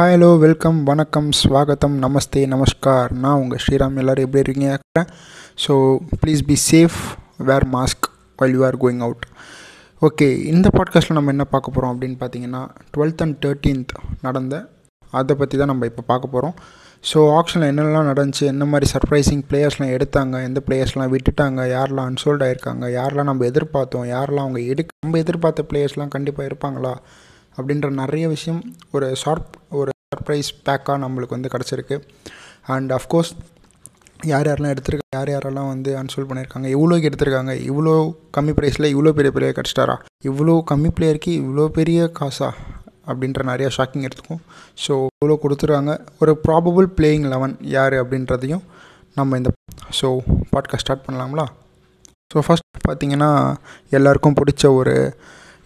Hi hello welcome வணக்கம் ஸ்வாகத்தம் நமஸ்தே நமஸ்கார். நான் உங்கள் ஸ்ரீராம். எல்லோரும் எப்படி இருக்கீங்க? So please be safe wear mask while you are going out okay இந்த பாட்காஸ்ட்டில் நம்ம என்ன பார்க்க போகிறோம் அப்படின்னு பார்த்தீங்கன்னா டுவெல்த் அண்ட் தேர்ட்டீன்த் நடந்த அதை பற்றி தான் நம்ம இப்போ பார்க்க போகிறோம் ஸோ ஆக்ஷனில் என்னெல்லாம் நடந்துச்சு? என்ன மாதிரி சர்ப்ரைசிங் பிளேயர்ஸ்லாம் எடுத்தாங்க? எந்த பிளேயர்ஸ்லாம் விட்டுட்டாங்க? யாரெல்லாம் அன்சோல்ட் ஆயிருக்காங்க? யாரெல்லாம் நம்ம எதிர்பார்த்தோம்? யாரெல்லாம் அவங்க எடுக்க நம்ம எதிர்பார்த்த பிளேயர்ஸ்லாம் கண்டிப்பாக இருப்பாங்களா? அப்படின்ற நிறைய விஷயம் ஒரு ஷார்ப் ஒரு சர்ப்ரைஸ் பேக்காக நம்மளுக்கு வந்து கிடச்சிருக்கு. அண்ட் அஃப்கோர்ஸ் யார் யாரெல்லாம் எடுத்திருக்காங்க யார் யாரெல்லாம் வந்து அன்சோல் பண்ணியிருக்காங்க எவ்வளோக்கு எடுத்திருக்காங்க இவ்வளோ கம்மி ப்ரைஸில் இவ்வளோ பெரிய பிளேயர் கிடச்சிட்டாரா இவ்வளோ கம்மி பிளேயருக்கு இவ்வளோ பெரிய காசா அப்படின்ற நிறைய ஷாக்கிங் எடுத்துக்கும். ஸோ இவ்வளோ கொடுத்துருக்காங்க. ஒரு ப்ராபபிள் பிளேயிங் லெவன் யார் அப்படின்றதையும் நம்ம இந்த ஸோ பாட்காஸ்ட் ஸ்டார்ட் பண்ணலாங்களா ஸோ ஃபஸ்ட் பார்த்திங்கன்னா எல்லாருக்கும் பிடிச்ச ஒரு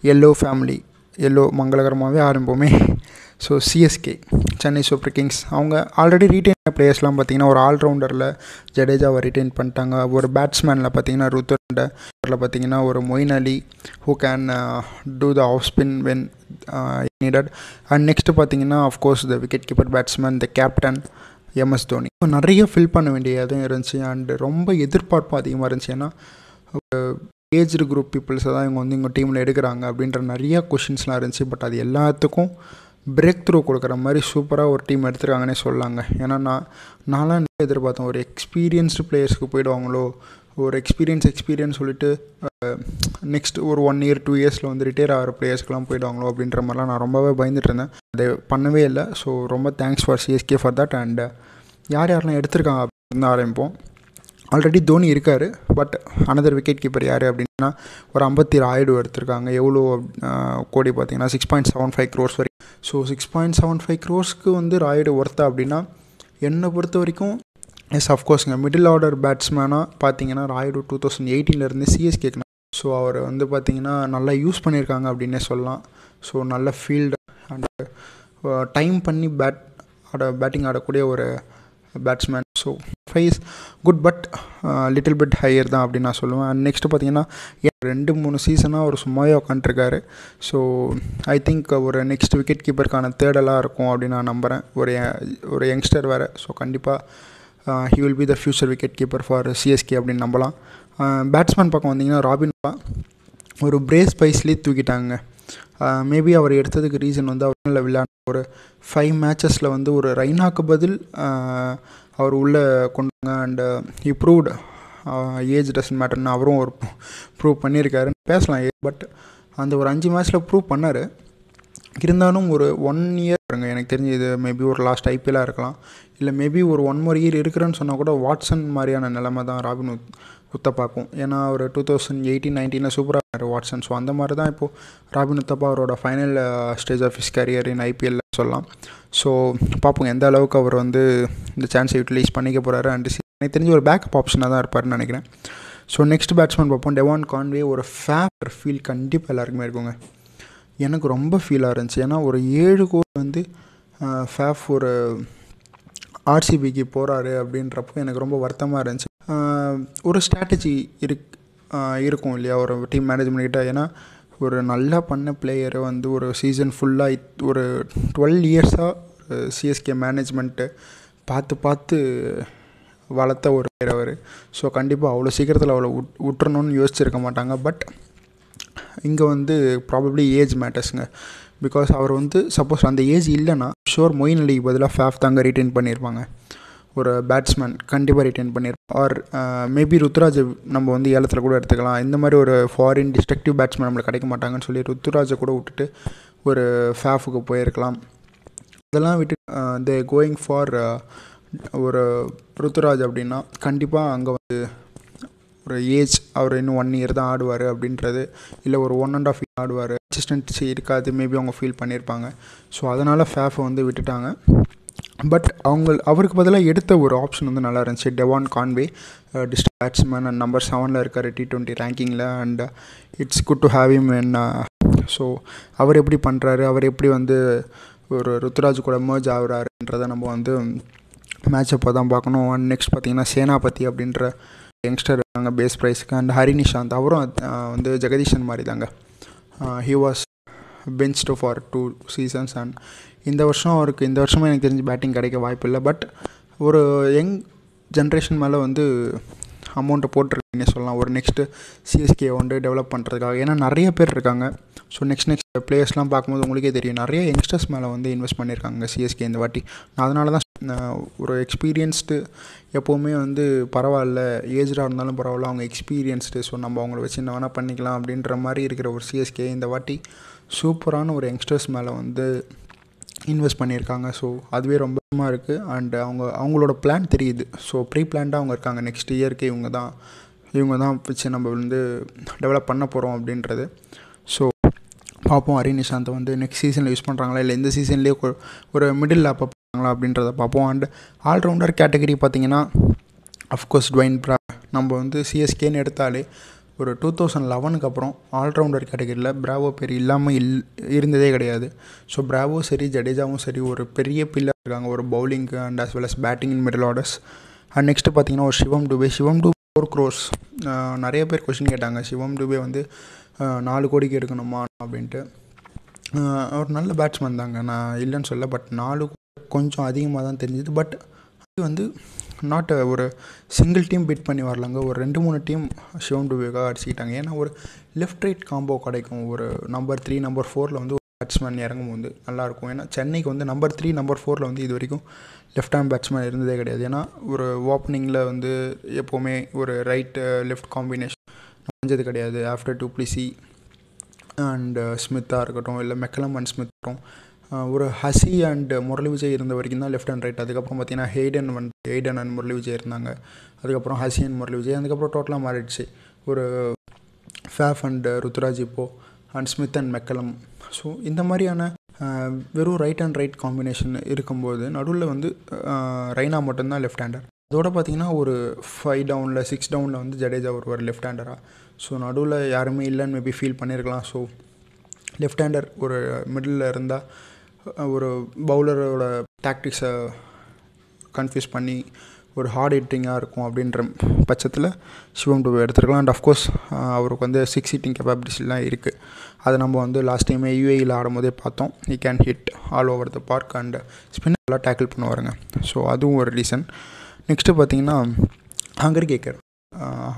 எல்லோ ஃபேமிலி எல்லோ மங்களகரமாகவே ஆரம்பிப்போமே so CSK Chennai Super Kings அவங்க ஆல்ரெடி ரீட்டைன் பிளேயர்ஸ்லாம் பார்த்தீங்கன்னா ஒரு ஆல்ரவுண்டரில் ஜடேஜாவை ரிட்டைன் பண்ணிட்டாங்க. ஒரு பேட்ஸ்மேனில் பார்த்தீங்கன்னா ருத்ரண்டரில் பார்த்தீங்கன்னா ஒரு Moeen Ali who can do the off spin when needed and next பார்த்தீங்கன்னா of course the wicket keeper batsman the captain MS Dhoni நிறைய ஃபில் பண்ண வேண்டியதும் இருந்துச்சு. அண்டு ரொம்ப எதிர்பார்ப்பு அதிகமாக இருந்துச்சு. ஏன்னா ஏஜ்டு குரூப் பீப்புள்ஸை தான் இவங்க வந்து இவங்க டீமில் எடுக்கிறாங்க அப்படின்ற நிறைய கொஷின்ஸ்லாம் இருந்துச்சு. பட் அது எல்லாத்துக்கும் பிரேக் த்ரூ கொடுக்குற மாதிரி சூப்பராக ஒரு டீம் எடுத்துருக்காங்கன்னே சொல்லாங்க ஏன்னா நான் நான்லாம் நிறைய எதிர்பார்த்தேன்? ஒரு எக்ஸ்பீரியன்ஸ்டு பிளேயர்ஸ்க்கு போயிடுவாங்களோ? ஒரு எக்ஸ்பீரியன்ஸ் எக்ஸ்பீரியன்ஸ் சொல்லிட்டு நெக்ஸ்ட் ஒரு ஒன் இயர் டூ இயர்ஸில் வந்து ரிட்டையர் ஆகிற பிளேயர்ஸ்க்கெலாம் போயிடுவாங்களோ அப்படின்ற மாதிரிலாம் நான் ரொம்பவே பயந்துட்டு இருந்தேன். அதை பண்ணவே இல்லை. ஸோ ரொம்ப thanks for CSK for that and யார் யாரெல்லாம் எடுத்திருக்காங்க அப்படின்னு ஆரம்பிப்போம். ஆல்ரெடி தோனி இருக்கார் பட் அனதர் விக்கெட் கீப்பர் யார் அப்படின்னா ஒரு ஐம்பத்தி ராயுடு எடுத்திருக்காங்க. எவ்வளோ கோடி பார்த்தீங்கன்னா six point seven five crores வரைக்கும் so six point seven five க்ரோர்ஸ்க்கு வந்து ராயுடு ஒர்த்தா அப்படின்னா என்னை பொறுத்த வரைக்கும் எஸ் அஃப்கோர்ஸுங்க மிடில் ஆர்டர் பேட்ஸ்மேனாக பார்த்தீங்கன்னா ராயுடு டூ தௌசண்ட் எயிட்டீன்லேருந்து சிஎஸ்கேக்கு ஸோ அவர் வந்து பார்த்தீங்கன்னா நல்லா யூஸ் பண்ணியிருக்காங்க அப்படின்னே சொல்லலாம். ஸோ நல்ல ஃபீல்டு அண்ட் டைம் பண்ணி பேட் ஆட பேட்டிங் ஆடக்கூடிய ஒரு batsman so price good but little bit higher தான் அப்படின்னு நான் சொல்லுவேன். அண்ட் நெக்ஸ்ட்டு பார்த்தீங்கன்னா ரெண்டு மூணு சீசனாக ஒரு சும்மாவே உக்காண்ட்ருக்காரு ஸோ ஐ திங்க் ஒரு நெக்ஸ்ட் விக்கெட் கீப்பருக்கான தேடலாக இருக்கும் அப்படின்னு நான் நம்புகிறேன் ஒரு ஒரு யங்ஸ்டர் வேறு. ஸோ கண்டிப்பாக he will be the future wicket keeper for CSK அப்படின்னு நம்பலாம். Uh, பேட்ஸ்மேன் பக்கம் வந்தீங்கன்னா ராபின் ஒரு பிரேஸ் பைஸ்லேயே தூக்கிட்டாங்க. மேபி அவர் எடுத்ததுக்கு ரீசன் வந்து அவர் விளையாட ஒரு ஃபைவ் மேட்சஸில் வந்து ஒரு ரைனாக்கு பதில் அவர் உள்ளே கொண்டாங்க and he proved age doesn't மேட்டர்னு அவரும் ஒரு ப்ரூவ் பண்ணியிருக்காரு. பேசலாம் பட் அந்த ஒரு அஞ்சு மேட்ச்சில் ப்ரூவ் பண்ணார். இருந்தாலும் ஒரு ஒன் இயர் பாருங்க எனக்கு தெரிஞ்சு இது மேபி ஒரு லாஸ்ட் ஐபிஎல்லாக இருக்கலாம். இல்லை மேபி ஒரு ஒன் மோர் இயர் இருக்கிறேன்னு சொன்னால் கூட வாட்ஸன் மாதிரியான நிலைமை தான் ராபின் உத்தப்பாக்கும் ஏன்னா ஒரு டூ தௌசண்ட் எயிட்டீன் நைன்டீனில் சூப்பராக இருந்தார் வாட்ஸன் ஸோ அந்த மாதிரி தான் இப்போது ராபின் உத்தப்பா அவரோட final stage of his career in IPL சொல்லலாம். ஸோ பார்ப்போம் எந்த அளவுக்கு அவர் வந்து இந்த சான்ஸை யூட்டிலைஸ் பண்ணிக்க போகிறாரு அண்ட் எனக்கு தெரிஞ்சு ஒரு பேக்கப் ஆப்ஷனாக தான் இருப்பார்னு நினைக்கிறேன். ஸோ நெக்ஸ்ட் பேட்ஸ்மேன் பார்ப்போம் டெவான் கான்வே ஒரு ஃபேவர் ஃபீல் கண்டிப்பாக எல்லாருக்குமே இருக்குங்க. எனக்கு ரொம்ப ஃபீலாக இருந்துச்சு. ஏன்னா ஒரு ஏழு கோல் வந்து ஃபேஃப் ஒரு ஆர்சிபிக்கு போகிறாரு அப்படின்றப்போ எனக்கு ரொம்ப வருத்தமாக இருந்துச்சு. ஒரு ஸ்ட்ராட்டஜி இருக் இருக்கும் இல்லையா? ஒரு டீம் மேனேஜ்மெண்ட் கிட்ட. ஏன்னா ஒரு நல்லா பண்ண பிளேயரை வந்து ஒரு சீசன் ஃபுல்லாக ஒரு டுவெல் இயர்ஸாக சிஎஸ்கே மேனேஜ்மெண்ட்டு பார்த்து பார்த்து வளர்த்த ஒரு பேர் அவர். ஸோ கண்டிப்பாக அவ்வளோ சீக்கிரத்தில் அவ்வளோ உட் விட்டுறணும்னு யோசிச்சிருக்க மாட்டாங்க. பட் இங்கே வந்து ப்ராபப்ளி ஏஜ் மேட்டர்ஸுங்க பிகாஸ் அவர் வந்து சப்போஸ் அந்த ஏஜ் இல்லைன்னா ஷோர் மொயின் அலிக்கு பதிலாக ஃபேஃப் தாங்க ரிட்டைன் பண்ணியிருப்பாங்க ஒரு பேட்ஸ்மேன் கண்டிப்பாக ரிட்டைன் பண்ணியிருப்பாங்க ஆர் மேபி ருத்ராஜை நம்ம வந்து ஏலத்தில் கூட எடுத்துக்கலாம். இந்த மாதிரி ஒரு ஃபாரின் டிஸ்ட்ரக்டிவ் பேட்ஸ்மேன் நம்மளுக்கு கிடைக்க மாட்டாங்கன்னு சொல்லி ருத்ராஜை கூட விட்டுட்டு ஒரு ஃபேஃபுக்கு போயிருக்கலாம். இதெல்லாம் விட்டு தே கோயிங் ஃபார் ஒரு ருத்ராஜ் அப்படின்னா கண்டிப்பாக அங்கே வந்து ஒரு ஏஜ் அவர் இன்னும் ஒன் இயர் தான் ஆடுவார் அப்படின்றது இல்லை ஒரு ஒன் அண்ட் ஆஃப் இயர் ஆடுவார். கன்சிஸ்டன்சி இருக்காது மேபி அவங்க ஃபீல் பண்ணியிருப்பாங்க ஸோ அதனால் ஃபேஃபை வந்து விட்டுட்டாங்க. பட் அவங்க அவருக்கு பதிலாக எடுத்த ஒரு ஆப்ஷன் வந்து நல்லா இருந்துச்சு. Devon Conway destructive batsman and number செவனில் இருக்கார் T twenty ரேங்கிங்கில் and it's good to have him in so அவர் எப்படி பண்ணுறாரு அவர் எப்படி வந்து ஒரு ருத்ராஜ் கூட மேர்ஜ் ஆகுறாருன்றதை நம்ம வந்து மேட்ச் அப்போ தான் பார்க்கணும். அண்ட் நெக்ஸ்ட் பார்த்தீங்கன்னா சேனாபதி அப்படின்ற யங்ஸ்டர் இருக்காங்க பேஸ் ப்ரைஸுக்கு அண்ட் ஹரி நிஷாந்த் அவரும் வந்து ஜெகதீஷன் மாதிரி தாங்க he was benched for two seasons and இந்த வருஷம் அவருக்கு இந்த வருஷமும் எனக்கு தெரிஞ்சு பேட்டிங் கிடைக்க வாய்ப்பு இல்லை பட் ஒரு யங் ஜென்ரேஷன் மேலே வந்து அமௌண்ட்டை போட்டிருக்கீங்க சொல்லலாம். ஒரு நெக்ஸ்ட்டு சிஎஸ்கே வந்து டெவலப் பண்ணுறதுக்காக ஏன்னா நிறைய பேர் இருக்காங்க. ஸோ நெக்ஸ்ட் நெக்ஸ்ட் பிளேயர்ஸ்லாம் பார்க்கும்போது உங்களுக்கே தெரியும். நிறைய யங்ஸ்டர்ஸ் மேலே வந்து இன்வெஸ்ட் பண்ணியிருக்காங்க சிஎஸ்கே இந்த வாட்டி. நான் அதனால தான் ஒரு எக்ஸ்பீரியன்ஸ்டு எப்போவுமே வந்து பரவாயில்ல. ஏஜ்டாக இருந்தாலும் பரவாயில்ல. அவங்க எக்ஸ்பீரியன்ஸ்டு ஸோ நம்ம அவங்கள வச்சு என்ன வேணால் பண்ணிக்கலாம் அப்படின்ற மாதிரி இருக்கிற ஒரு சிஎஸ்கே இந்த வாட்டி சூப்பரான ஒரு யங்ஸ்டர்ஸ் மேலே வந்து இன்வெஸ்ட் பண்ணியிருக்காங்க. ஸோ அதுவே ரொம்ப இருக்குது அண்டு அவங்க அவங்களோட பிளான் தெரியுது. ஸோ ப்ரீ பிளான்டாக அவங்க இருக்காங்க. நெக்ஸ்ட் இயர்க்கு இவங்க தான் இவங்க தான் வச்சு நம்ம வந்து டெவலப் பண்ண போகிறோம் அப்படின்றது. ஸோ பார்ப்போம். அரி நிஷாந்தை வந்து நெக்ஸ்ட் சீசனில் யூஸ் பண்ணுறாங்களா இல்லை இந்த சீசன்லேயே ஒரு மிடில் ஆப்பை பண்ணுறாங்களா அப்படின்றத பார்ப்போம். அண்டு ஆல்ரவுண்டர் கேட்டகரி பார்த்தீங்கன்னா அஃப்கோர்ஸ் டுவைன் ப்ரா நம்ம வந்து சிஎஸ்கேன்னு எடுத்தாலே ஒரு டூ தௌசண்ட் லெவனுக்கு அப்புறம் ஆல்ரவுண்டர் கேட்டகரியில் பிராவோ பேர் இல்லாமல் இல் இருந்ததே கிடையாது. ஸோ பிராவோ சரி ஜடேஜாவும் சரி ஒரு பெரிய பில்லர் இருக்காங்க. ஒரு பவுலிங்க்கு and as well as batting in middle orders and next பார்த்தீங்கன்னா ஒரு சிவம் டுபே சிவம் டு ஃபோர் க்ரோஸ் நிறைய பேர் கொஷின் கேட்டாங்க. சிவம் டுபே வந்து நாலு கோடிக்கு எடுக்கணுமா அப்படின்ட்டு. ஒரு நல்ல பேட்ஸ்மேன் தாங்க. நான் இல்லைன்னு சொல்ல பட் நாலு கொஞ்சம் அதிகமாக தான் தெரிஞ்சுது. பட் வந்து நாட் ஒரு சிங்கிள் டீம் பிட் பண்ணி வரலாங்க. ஒரு ரெண்டு மூணு டீம் சிவம் டுவேகா அடிச்சுக்கிட்டாங்க. ஏன்னா ஒரு லெஃப்ட் ரைட் காம்போ கிடைக்கும். ஒரு நம்பர் த்ரீ நம்பர் ஃபோரில் வந்து பேட்ஸ்மேன் இறங்கும் வந்து நல்லாயிருக்கும் ஏன்னா சென்னைக்கு வந்து நம்பர் த்ரீ நம்பர் ஃபோரில் வந்து இது வரைக்கும் லெஃப்ட் ஹேண்ட் பேட்ஸ்மேன் இருந்ததே கிடையாது. ஏன்னா ஒரு ஓப்பனிங்கில் வந்து எப்போவுமே ஒரு ரைட்டு லெஃப்ட் காம்பினேஷன் அமைஞ்சது கிடையாது. After du Plessis and இருக்கட்டும் இல்லை மெக்கலம் அண்ட் ஸ்மித் இருக்கட்டும் ஒரு ஹசி அண்ட் முரளி விஜய் இருந்த வரைக்கும் தான் லெஃப்ட் அண்ட் ரைட் அதுக்கப்புறம் பார்த்தீங்கன்னா ஹெய்டன் வந்து ஹெய்டன் அண்ட் முரளி விஜய் இருந்தாங்க. அதுக்கப்புறம் ஹசி அண்ட் முரளி விஜய். அதுக்கப்புறம் டோட்டலாக மாறிடுச்சு. ஒரு ஃபேஃப் அண்ட் ருத்ராஜ் இப்போ and Smith and McCullum so இந்த மாதிரியான வெறும் ரைட் அண்ட் ரைட் காம்பினேஷன் இருக்கும்போது நடுவில் வந்து ரைனா மட்டும்தான் லெஃப்ட் ஹேண்டர் அதோட பார்த்தீங்கன்னா ஒரு ஃபைவ் டவுனில் சிக்ஸ் டவுனில் வந்து ஜடேஜா வருவார் லெஃப்ட் ஹேண்டராக ஸோ நடுவில் யாருமே இல்லைன்னு மேபி ஃபீல் பண்ணியிருக்கலாம். ஸோ லெஃப்ட் ஹேண்டர் ஒரு மிடில் இருந்தால் ஒரு பவுலரோட டாக்டிக்ஸை கன்ஃபியூஸ் பண்ணி ஒரு ஹார்ட் ஹிட்டிங்காக இருக்கும் அப்படின்ற பட்சத்தில் சிவம் டூ எடுத்துருக்கலாம். அண்ட் அஃப்கோர்ஸ் அவருக்கு வந்து சிக்ஸ் ஹிட்டிங் கெப்பாபிலிட்டிஸ்லாம் இருக்குது அதை நம்ம வந்து லாஸ்ட் டைமே யூஏயில் ஆடும்போதே பார்த்தோம். He can hit all over the park and spin நல்லா டேக்கிள் பண்ணுவாருங்க. ஸோ அதுவும் ஒரு ரீசன் நெக்ஸ்ட்டு பார்த்தீங்கன்னா ஹங்கர் கேக்கர்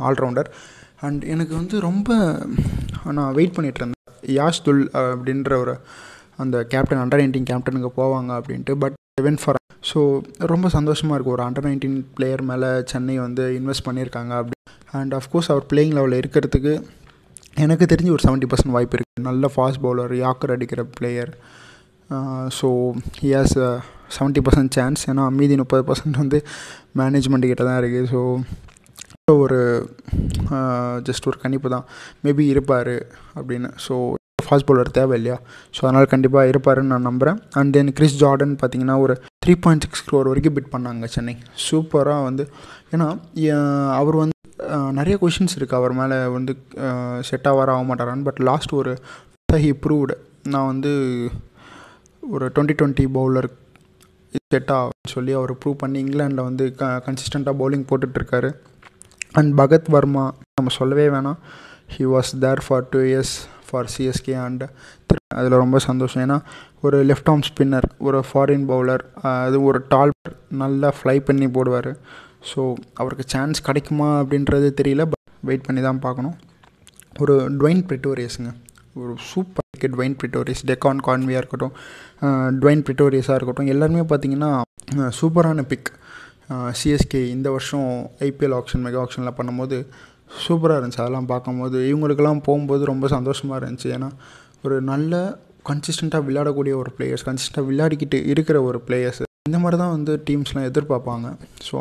ஆல்ரவுண்டர் அண்ட் எனக்கு வந்து ரொம்ப நான் வெயிட் பண்ணிகிட்டு இருந்தேன். யாஷ் துல் அப்படின்ற ஒரு அந்த கேப்டன் அண்டர் நைன்டீன் கேப்டனுக்கு போவாங்க அப்படின்ட்டு பட் வென் ஃபார் ஸோ ரொம்ப சந்தோஷமாக இருக்குது ஒரு அண்டர் நைன்டீன் பிளேயர் மேலே சென்னை வந்து இன்வெஸ்ட் பண்ணியிருக்காங்க அப்படி. அண்ட் அஃப்கோர்ஸ் அவர் பிளேயிங் லெவலில் இருக்கிறதுக்கு எனக்கு தெரிஞ்சு ஒரு செவன்ட்டி பர்சன்ட் வாய்ப்பு இருக்குது நல்ல ஃபாஸ்ட் பவுலர் யாக்கர் அடிக்கிற player so he has seventy percent chance ஏன்னா மீதி முப்பது பர்சன்ட் வந்து மேனேஜ்மெண்ட் கிட்ட தான் இருக்குது ஸோ ஒரு ஜஸ்ட் ஒரு கணிப்பு தான். மேபி இருப்பார் அப்படின்னு. ஸோ ஃபாஸ்ட் பவுலர் தேவை இல்லையா ஸோ அதனால் கண்டிப்பாக இருப்பாருன்னு நான் நம்புகிறேன் அண்ட் தென் கிறிஸ் ஜார்டன் பார்த்தீங்கன்னா ஒரு த்ரீ பாயிண்ட் சிக்ஸ் க்ரோர் வரைக்கும் பிட் பண்ணாங்க சென்னை. சூப்பராக வந்து ஏன்னா அவர் வந்து நிறைய கொஷின்ஸ் இருக்குது அவர் மேலே வந்து செட் ஆவார ஆக மாட்டாரான்னு. பட் லாஸ்ட் ஒரு ஹி ப்ரூவ்டு நான் வந்து ஒரு டுவெண்ட்டி டுவெண்ட்டி பவுலர் செட் ஆகும் சொல்லி அவர் ப்ரூவ் பண்ணி இங்கிலாண்டில் வந்து க கன்சிஸ்டண்ட்டாக பவுலிங் போட்டுட்ருக்காரு. அண்ட் பகத் வர்மா நம்ம சொல்லவே வேணாம். He was there for two years for CSK and அதில் ரொம்ப சந்தோஷம். ஏன்னா ஒரு லெஃப்ட் ஆர்ம் ஸ்பின்னர் ஒரு ஃபாரின் பவுலர் அது ஒரு டால் நல்லா ஃப்ளை பண்ணி போடுவார். ஸோ அவருக்கு சான்ஸ் கிடைக்குமா அப்படின்றது தெரியல பட் வெயிட் பண்ணி தான் பார்க்கணும். ஒரு டுவைன் பிரிட்டோரியஸுங்க ஒரு super wicket Dwaine Pretorius Devon கான்வியாக இருக்கட்டும் டுவைன் பிரிட்டோரியஸாக இருக்கட்டும் எல்லாருமே பார்த்தீங்கன்னா சூப்பரான பிக் சிஎஸ்கே இந்த வருஷம் ஐபிஎல் ஆப்ஷன் மெகா ஆப்ஷனில் பண்ணும்போது சூப்பராக இருந்துச்சு. அதெல்லாம் பார்க்கும்போது இவங்களுக்கெல்லாம் போகும்போது ரொம்ப சந்தோஷமாக இருந்துச்சு. ஏன்னா ஒரு நல்ல கன்சிஸ்டண்ட்டாக விளையாடக்கூடிய ஒரு பிளேயர்ஸ் கன்சிஸ்டண்ட்டாக விளையாடிக்கிட்டு இருக்கிற ஒரு பிளேயர்ஸ் இந்த மாதிரி தான் வந்து டீம்ஸ்லாம் எதிர்பார்ப்பாங்க. ஸோ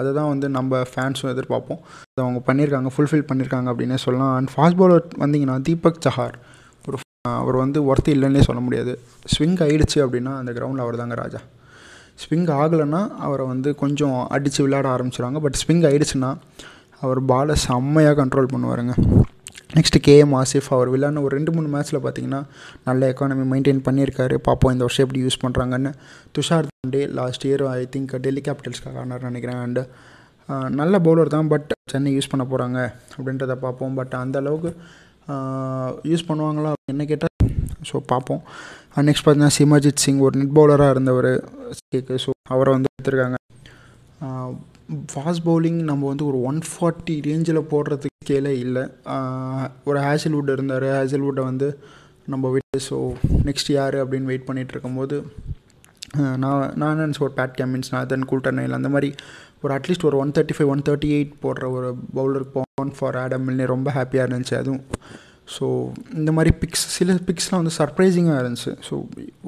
அதை தான் வந்து நம்ம ஃபேன்ஸும் எதிர்பார்ப்போம். அதை அவங்க பண்ணியிருக்காங்க ஃபுல்ஃபில் பண்ணியிருக்காங்க அப்படின்னே சொல்லலாம். அண்ட் ஃபாஸ்ட் பவுலர் வந்தீங்கன்னா தீபக் சஹார் ஒரு அவர் வந்து ஒர்த்து இல்லைன்னே சொல்ல முடியாது. ஸ்விங் ஆயிடுச்சு அப்படின்னா அந்த கிரவுண்டில் அவர் தாங்க ராஜா. ஸ்விங் ஆகலைன்னா அவரை வந்து கொஞ்சம் அடித்து விளையாட ஆரம்பிச்சிடுவாங்க பட் ஸ்விங் ஆயிடுச்சுன்னா அவர் பாலை செம்மையாக கண்ட்ரோல் பண்ணுவாருங்க. நெக்ஸ்ட்டு கேஎம் ஆசிஃப் அவர் விளையாடின ஒரு ரெண்டு மூணு மேட்ச்சில் பார்த்தீங்கன்னா நல்ல எக்கானமி மெயின்டைன் பண்ணியிருக்காரு. பார்ப்போம் இந்த வருஷம் எப்படி யூஸ் பண்ணுறாங்கன்னு Tushar தாண்டே last year I think Delhi கேபிட்டல்ஸ்க்காக ஆனார் நினைக்கிறேன். அண்டு நல்ல பவுலர் தான். பட் சென்னை யூஸ் பண்ண போகிறாங்க அப்படின்றத பார்ப்போம் பட் அந்த அளவுக்கு யூஸ் பண்ணுவாங்களா என்ன கேட்டால் ஸோ பார்ப்போம் நெக்ஸ்ட் பார்த்தீங்கன்னா சிமர்ஜித் சிங் ஒரு நெட் பவுலராக இருந்தவர். கேக்கு ஸோ அவரை வந்து எடுத்திருக்காங்க. ஃபாஸ்ட் பவுலிங் நம்ம வந்து ஒரு ஒன் ஃபார்ட்டி ரேஞ்சில் போடுறதுக்கு கீழே இல்லை. ஒரு ஹேசல்வுட் இருந்தார். ஹேசல்வுட்டை வந்து நம்ம விட்டு ஸோ நெக்ஸ்ட் யார் அப்படின்னு வெயிட் பண்ணிகிட்டு இருக்கும்போது நான் நான் நினச்ச ஒரு பேட் கேமின்ஸ் நாதன் கூல்டர்னைல் அந்த மாதிரி ஒரு அட்லீஸ்ட் ஒரு one thirty five one thirty eight போடுற ஒரு பவுலருக்கு போன் ஃபார் ஆடம் மில்னே ரொம்ப ஹாப்பியாக இருந்துச்சு. அதுவும் ஸோ இந்த மாதிரி பிக்ஸ் சில பிக்ஸ்லாம் வந்து சர்ப்ரைசிங்காக இருந்துச்சு. ஸோ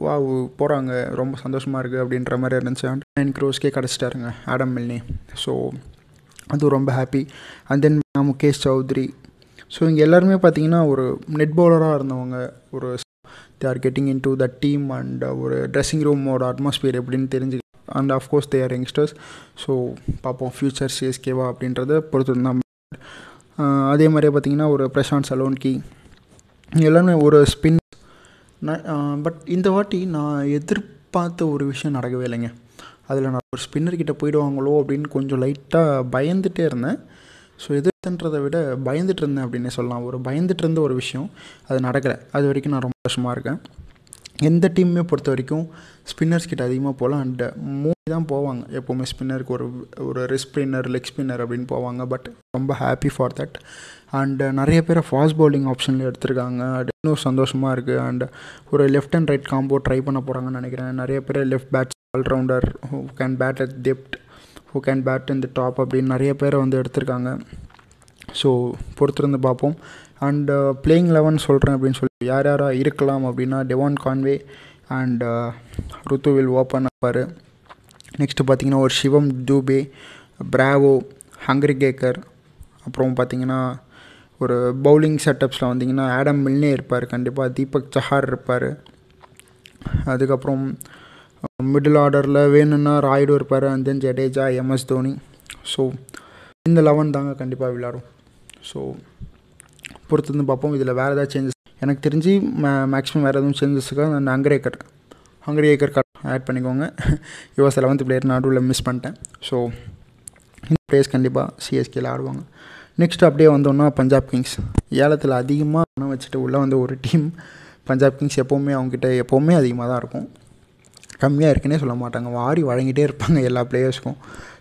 வா போகிறாங்க ரொம்ப சந்தோஷமாக இருக்குது அப்படின்ற மாதிரி இருந்துச்சு. அண்ட் நைன் க்ரோஸ்க்கே கிடச்சிட்டாருங்க ஆடம் மில்னி ஸோ அது ரொம்ப happy and then Mukesh Choudhary. So இங்கே எல்லாருமே பார்த்தீங்கன்னா ஒரு நெட் பவுலராக இருந்தவங்க. ஒரு they are getting in to the team and ஒரு ட்ரெஸ்ஸிங் ரூமோட அட்மாஸ்பியர் எப்படின்னு தெரிஞ்சு and of course they are youngsters so பார்ப்போம் ஃப்யூச்சர் சிஎஸ்கேவா அப்படின்றத பொறுத்து தான். அதே மாதிரியே பார்த்தீங்கன்னா ஒரு பிரசாந்த் சலோன்கி. எல்லாமே ஒரு ஸ்பின் பட் இந்த வாட்டி நான் எதிர்பார்த்த ஒரு விஷயம் நடக்கவே இல்லைங்க. அதில் நான் ஒரு ஸ்பின்னர்கிட்ட போயிடுவாங்களோ அப்படின்னு கொஞ்சம் லைட்டாக பயந்துகிட்டே இருந்தேன். ஸோ எதிர்த்துன்றதை விட பயந்துட்டு இருந்தேன் அப்படின்னு சொல்லலாம். ஒரு பயந்துட்டு இருந்த ஒரு விஷயம் அது நடக்கலை. அது வரைக்கும் நான் ரொம்ப சந்தோஷமாக இருக்கேன். எந்த டீமுமே பொறுத்த வரைக்கும் ஸ்பின்னர்ஸ் கிட்ட அதிகமாக போகலாம் அண்ட் மூணு தான் போவாங்க. எப்போவுமே ஸ்பின்னருக்கு ஒரு ஒரு ரிஸ் ஸ்பின்னர் லெக் ஸ்பின்னர் அப்படின்னு போவாங்க. பட் ரொம்ப ஹாப்பி ஃபார் தட் அண்ட் நிறைய பேரை ஃபாஸ்ட் பவுலிங் ஆப்ஷனில் எடுத்திருக்காங்க. அது இன்னும் சந்தோஷமாக இருக்குது அண்ட் ஒரு left and right combo try பண்ண போகிறாங்கன்னு நினைக்கிறேன். நிறைய பேர் left bats all rounder who can bat at depth who can bat in the top அப்படின்னு நிறைய பேரை வந்து எடுத்திருக்காங்க. ஸோ பொறுத்திருந்து பார்ப்போம். அண்டு பிளேயிங் லெவன் சொல்கிறேன் அப்படின்னு சொல்லி யார் யாராக இருக்கலாம் அப்படின்னா Devon Conway and Ruthu will open ஆப்பார் next பார்த்தீங்கன்னா ஒரு சிவம் டூபே பிராவோ ஹங்கரி கேக்கர் அப்புறம் பார்த்தீங்கன்னா ஒரு பவுலிங் செட்டப்ஸில் வந்தீங்கன்னா ஆடம் மில்னே இருப்பார் கண்டிப்பாக தீபக் சஹார் இருப்பார். அதுக்கப்புறம் uh, மிடில் ஆர்டரில் வேணும்னா ராய்டு இருப்பார் and then Jadeja MS Dhoni so இந்த லெவன் தாங்க கண்டிப்பாக விளாடும். ஸோ பொறுத்து பார்ப்போம். இதில் வேறு ஏதாவது சேஞ்சஸ் எனக்கு தெரிஞ்சு மே மேக்ஸிமம் வேறு எதுவும் சேஞ்சஸுக்காக அந்த ஹங்கரேக்கர் ஹங்கரேக்கர் கட் ஆட் பண்ணிக்கோங்க. யுவஸ் லெவன்த் பிளேயர் நடுவில் மிஸ் பண்ணிட்டேன். ஸோ இந்த பிளேயர்ஸ் கண்டிப்பாக சிஎஸ்கேல ஆடுவாங்க. நெக்ஸ்ட் அப்படியே வந்தோன்னா பஞ்சாப் கிங்ஸ் ஏலத்தில் அதிகமாக பணம் வச்சுட்டு உள்ளே வந்து ஒரு டீம் பஞ்சாப் கிங்ஸ் எப்போவுமே அவங்ககிட்ட எப்போவுமே அதிகமாக தான் இருக்கும். கம்மியாக இருக்குன்னே சொல்ல மாட்டாங்க. வாரி வழங்கிட்டே இருப்பாங்க எல்லா பிளேயர்ஸ்க்கும்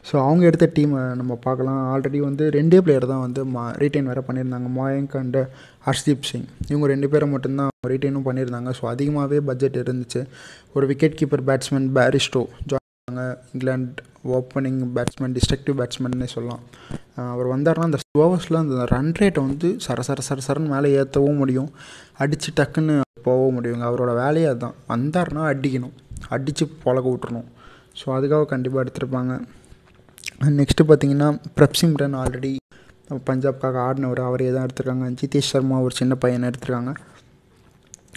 ஸோ அவங்க எடுத்த டீமை நம்ம பார்க்கலாம். ஆல்ரெடி வந்து ரெண்டே பிளேயர் தான் வந்து மா ரீட்டைன் வேறு பண்ணியிருந்தாங்க. மாயங்க் அண்டு ஹர்ஷ்தீப் சிங். இவங்க ரெண்டு பேரை மட்டும்தான் ரீட்டைனும் பண்ணியிருந்தாங்க. ஸோ அதிகமாகவே பட்ஜெட் இருந்துச்சு. ஒரு விக்கெட் கீப்பர் பேட்ஸ்மேன் பேரிஸ்டோ ஜாயின் இங்கிலாந்து ஓப்பனிங் பேட்ஸ்மேன் டிஸ்ட்ரக்டிவ் பேட்ஸ்மேன்னே சொல்லலாம். அவர் வந்தார்னா அந்த ஓவர்ஸில் அந்த ரன் ரேட்டை வந்து சர சர சர சரன்னு மேலே ஏற்றவும் முடியும். அடித்து டக்குன்னு போகவும் முடியுங்க. அவரோட வேலையே அதுதான். வந்தார்னா அடிக்கணும். அடித்து பழக விட்டுறணும். ஸோ அதுக்காக கண்டிப்பாக எடுத்திருப்பாங்க. நெக்ஸ்ட்டு பார்த்தீங்கன்னா பிரப்சிம்ரன் ஆல்ரெடி பஞ்சாப்காக ஆடினவர் அவரே தான் எடுத்திருக்காங்க. ஜிதேஷ் சர்மா ஒரு சின்ன பையனை எடுத்திருக்காங்க.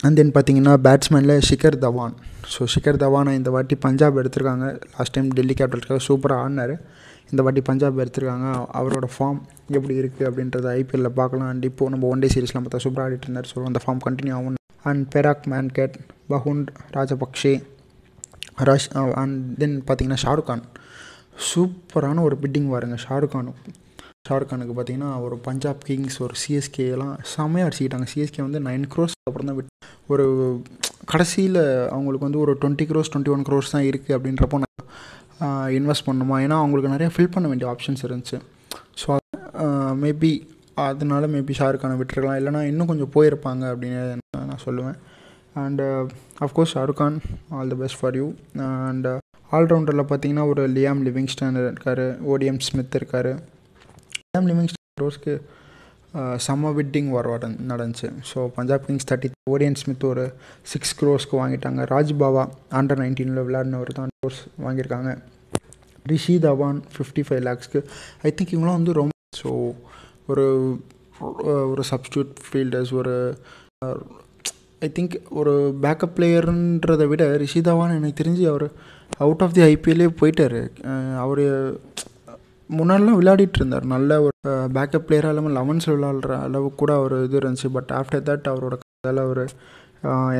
அண்ட் தென் பார்த்தீங்கன்னா பேட்ஸ்மேனில் ஷிகர் தவான் ஸோ ஷிகர் தவானை இந்த வாட்டி பஞ்சாப் எடுத்திருக்காங்க. லாஸ்ட் டைம் டெல்லி கேபிட்டல்ஸ்க்காக சூப்பராக ஆடினார். இந்த வாட்டி பஞ்சாப் எடுத்திருக்காங்க. அவரோட ஃபார்ம் எப்படி இருக்குது அப்படின்றத ஐபிஎல்லில் பார்க்கலாம். அண்ட் இப்போது நம்ம ஒன் டே சீரிஸ்லாம் பார்த்தா சூப்பராக ஆடிட்டு இருந்தார். ஸோ அந்த ஃபார்ம் கண்டினியூ ஆகும். அண்ட் பெராக் மேன்கேட் பஹுன் ராஜபக்ஷே ரஷ் அண்ட் தென் பார்த்தீங்கன்னா ஷாருக் கான் சூப்பரான ஒரு பிட்டிங் பாருங்கள் ஷாருக் ஷாருக்கானுக்கு ஷாருக் கானுக்கு பார்த்தீங்கன்னா ஒரு பஞ்சாப் கிங்ஸ் ஒரு சிஎஸ்கே எல்லாம் செம்மையாக அடிச்சுக்கிட்டாங்க. சிஎஸ்கே வந்து நைன் க்ரோஸ் அப்புறம் தான் விட் ஒரு கடைசியில் அவங்களுக்கு வந்து ஒரு twenty crores twenty one crores தான் இருக்குது அப்படின்றப்போ நான் இன்வெஸ்ட் பண்ணணுமா? ஏன்னா அவங்களுக்கு நிறையா ஃபில் பண்ண வேண்டிய ஆப்ஷன்ஸ் இருந்துச்சு. ஸோ மேபி அதனால மேபி ஷாருக் கானை விட்டுருக்கலாம். இல்லைனா இன்னும் கொஞ்சம் போயிருப்பாங்க அப்படின்னு நான் சொல்லுவேன். And of course Shahrukh Khan all the best for you and ஆல்ரவுண்டரில் பார்த்தீங்கன்னா ஒரு லியாம் லிவிங்ஸ்டன் இருக்கார் ஓடிஎம் ஸ்மித் இருக்கார். லியாம் லிவிங்ஸ்டன் ரோஸ்க்கு செம்ம விட்டிங் வர நடந்துச்சு. So Punjab Kings thirty Odean Smith ஒரு சிக்ஸ் க்ரோஸ்க்கு வாங்கிட்டாங்க. ராஜ் பாவா அண்டர் நைன்டீனில் விளையாடினவர் தான் க்ரோஸ் வாங்கியிருக்காங்க. ரிஷி தவான் ஃபிஃப்டி ஃபைவ் லேக்ஸ்க்கு ஐ திங்க் இவங்களாம் வந்து ரொம்ப ஸோ ஒரு ஒரு சப்ஸ்டியூட் ஃபீல்டர்ஸ் ஒரு ஐ திங்க் ஒரு பேக்கப் பிளேயருன்றதை விட ரிஷி தவான் எனக்கு தெரிஞ்சு அவர் அவுட் ஆஃப் தி ஐபிஎல்லே போயிட்டார். அவர் முன்னாடிலாம் விளையாடிட்டு இருந்தார். நல்ல ஒரு பேக்கப் பிளேயராக இல்லாமல் லெவன்ஸில் விளையாடுற அளவுக்கு கூட அவர் இது இருந்துச்சு. பட் ஆஃப்டர் தட் அவரோட அதில் அவர்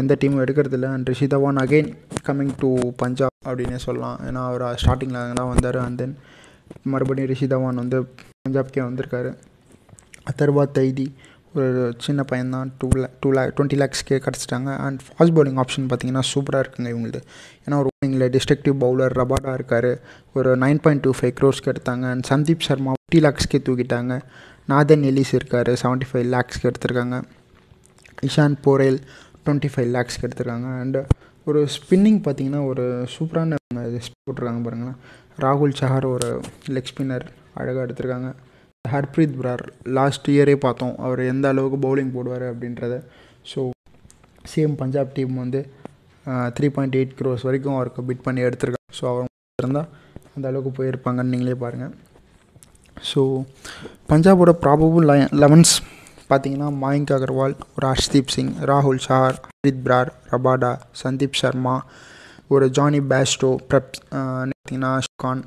எந்த டீமும் எடுக்கிறதில்ல and Rishi Dhawan again coming to Punjab அப்படின்னே சொல்லலாம். ஏன்னா அவர் ஸ்டார்டிங்கில் அங்கே தான் வந்தார். அண்ட் தென் மறுபடியும் ரிஷி தவான் வந்து பஞ்சாப்கே வந்திருக்காரு. அத்தர்வா தைதி ஒரு சின்ன பையன் தான் டூ லே டூ லே டுவெண்ட்டி லேக்ஸ்க்கே கிடச்சிட்டாங்க. அண்ட் ஃபாஸ்ட் பவுலிங் ஆப்ஷன் பார்த்தீங்கன்னா சூப்பராக இருக்குங்க இவங்களுக்கு ஏன்னா ஒரு ஓப்பனிங்கில் டிஸ்ட்ரக்டிவ் பவுலர் ரபாடா இருக்கார். ஒரு நைன் பாயிண்ட் டூ ஃபைவ் க்ரோர்ஸ்க்கு எடுத்தாங்க. அண்ட் சந்தீப் சர்மா ஃபிஃப்டி லேக்ஸ்க்கே தூக்கிட்டாங்க. நாதன் எலிஸ் இருக்கார் செவன்ட்டி ஃபைவ் லேக்ஸ்க்கு எடுத்திருக்காங்க. இஷான் போரேல் டுவெண்ட்டி ஃபைவ் லேக்ஸ்க்கு எடுத்திருக்காங்க. அண்டு ஒரு ஸ்பின்னிங் பார்த்தீங்கன்னா ஒரு சூப்பரான போட்டிருக்காங்க பாருங்களேன். ராகுல் சஹார் ஒரு லெக் ஸ்பின்னர் அழகாக எடுத்திருக்காங்க. ஹர்ப்ரீத் பிரார் லாஸ்ட் இயரே பார்த்தோம். அவர் எந்த அளவுக்கு பவுலிங் போடுவார் அப்படின்றத. ஸோ சேம் பஞ்சாப் டீம் வந்து த்ரீ பாயிண்ட் எயிட் க்ரோஸ் வரைக்கும் அவருக்கு பிட் பண்ணி எடுத்திருக்காங்க. ஸோ அவர் இருந்தால் அந்த அளவுக்கு போயிருப்பாங்கன்னு நீங்களே பாருங்கள் ஸோ பஞ்சாபோட ப்ராபபிள் லெவன்ஸ் பார்த்தீங்கன்னா மாயங்க் அகர்வால் ஒரு ஹர்ஷ்தீப் சிங் ராகுல் ஷார் ஹரித் பிரார் ரபாடா சந்தீப் சர்மா ஒரு ஜானி பேஸ்டோ பிரப் பார்த்தீங்கன்னா ஷுகான்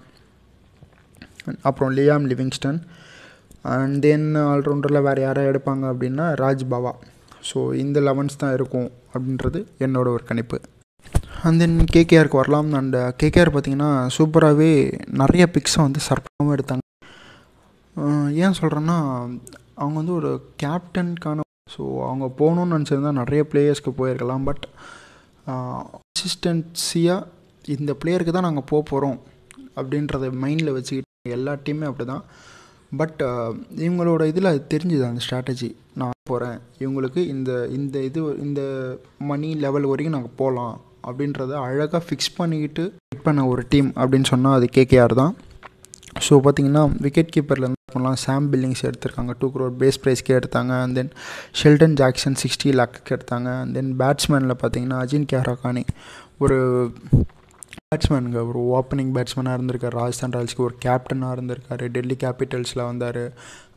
அப்புறம் லியாம் லிவிங்ஸ்டன் அண்ட் தென் ஆல்ரவுண்டரில் வேறு யாரை எடுப்பாங்க அப்படின்னா ராஜ் பவா. ஸோ இந்த லெவன்ஸ் தான் இருக்கும் அப்படின்றது என்னோட ஒரு கணிப்பு. அண்ட் தென் கேகேஆருக்கு வரலாம். அண்ட் uh, கேகேஆர் பார்த்திங்கன்னா சூப்பராகவே நிறைய பிக்ஸை வந்து சர்ப்பாகவும் எடுத்தாங்க. Uh, ஏன் சொல்கிறேன்னா அவங்க வந்து ஒரு கேப்டனுக்கான ஸோ அவங்க போகணுன்னு நினச்சிருந்தா நிறைய பிளேயர்ஸ்க்கு போயிருக்கலாம். பட் அசிஸ்டன்சியாக uh, இந்த பிளேயருக்கு தான் நாங்கள் போக போகிறோம் அப்படின்றத மைண்டில் வச்சுக்கிட்டு எல்லா டீமே அப்படி தான் பட் uh, இவங்களோட இதில் அது தெரிஞ்சுது அந்த ஸ்ட்ராட்டஜி நான் போகிறேன் இவங்களுக்கு இந்த இந்த இது இந்த மணி லெவல் வரைக்கும் நாங்கள் போகலாம் அப்படின்றத அழகாக ஃபிக்ஸ் பண்ணிக்கிட்டு ஃபிட் பண்ண ஒரு டீம் அப்படின்னு சொன்னால் அது கேகேஆர் தான். ஸோ பார்த்தீங்கன்னா விக்கெட் கீப்பர்லேருந்து பண்ணலாம்? சாம் பில்லிங்ஸ் எடுத்திருக்காங்க டூ க்ரோர் பேஸ் ப்ரைஸ்க்கே எடுத்தாங்க. And then Sheldon Jackson sixty lakh எடுத்தாங்க. அண்ட் தென் பேட்ஸ்மேனில் பார்த்தீங்கன்னா அஜின் கேரகானி ஒரு பேட்ஸ்மேனுங்க ஒரு ஓப்பனிங் பேட்ஸ்மேனாக இருந்திருக்காரு. ராஜஸ்தான் ராயல்ஸ்க்கு ஒரு கேப்டனாக இருந்திருக்கார். டெல்லி கேபிட்டல்ஸில் வந்தார்.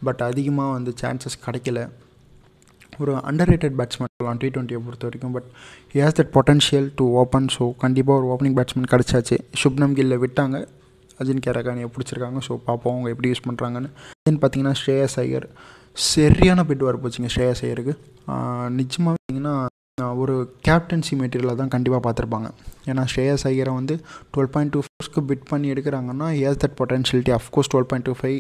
பட் அதிகமாக வந்து சான்சஸ் கிடைக்கல. ஒரு அண்டர் ரேட்டட் பேட்ஸ்மேன் சொல்லலாம் டி ட்வெண்ட்டியை பொறுத்த வரைக்கும். But has that potential to open so கண்டிப்பாக ஒரு ஓப்பனிங் பேட்ஸ்மேன் கிடச்சாச்சு. சுப்னம் கில்ல விட்டாங்க. அஜின் கேரகானியை பிடிச்சிருக்காங்க. ஸோ பார்ப்போம் அவங்க எப்படி யூஸ் பண்ணுறாங்கன்னு தென் பார்த்தீங்கன்னா ஸ்ரேயஸ் ஐயர். சரியான பிட் வர போச்சுங்க ஸ்ரேயஸ் ஐயருக்கு. நிச்சயமாக பார்த்தீங்கன்னா ஒரு கேப்டன்சி மெட்டீரியலாக தான் கண்டிப்பாக பார்த்துருப்பாங்க. ஏன்னா ஸ்ரேயஸ் ஐயரை வந்து டுவெல் பாயிண்ட் டூ ஃபோர்ஸ்க்கு பிட் பண்ணி எடுக்கிறாங்கன்னா as that potentiality of course twelve point two five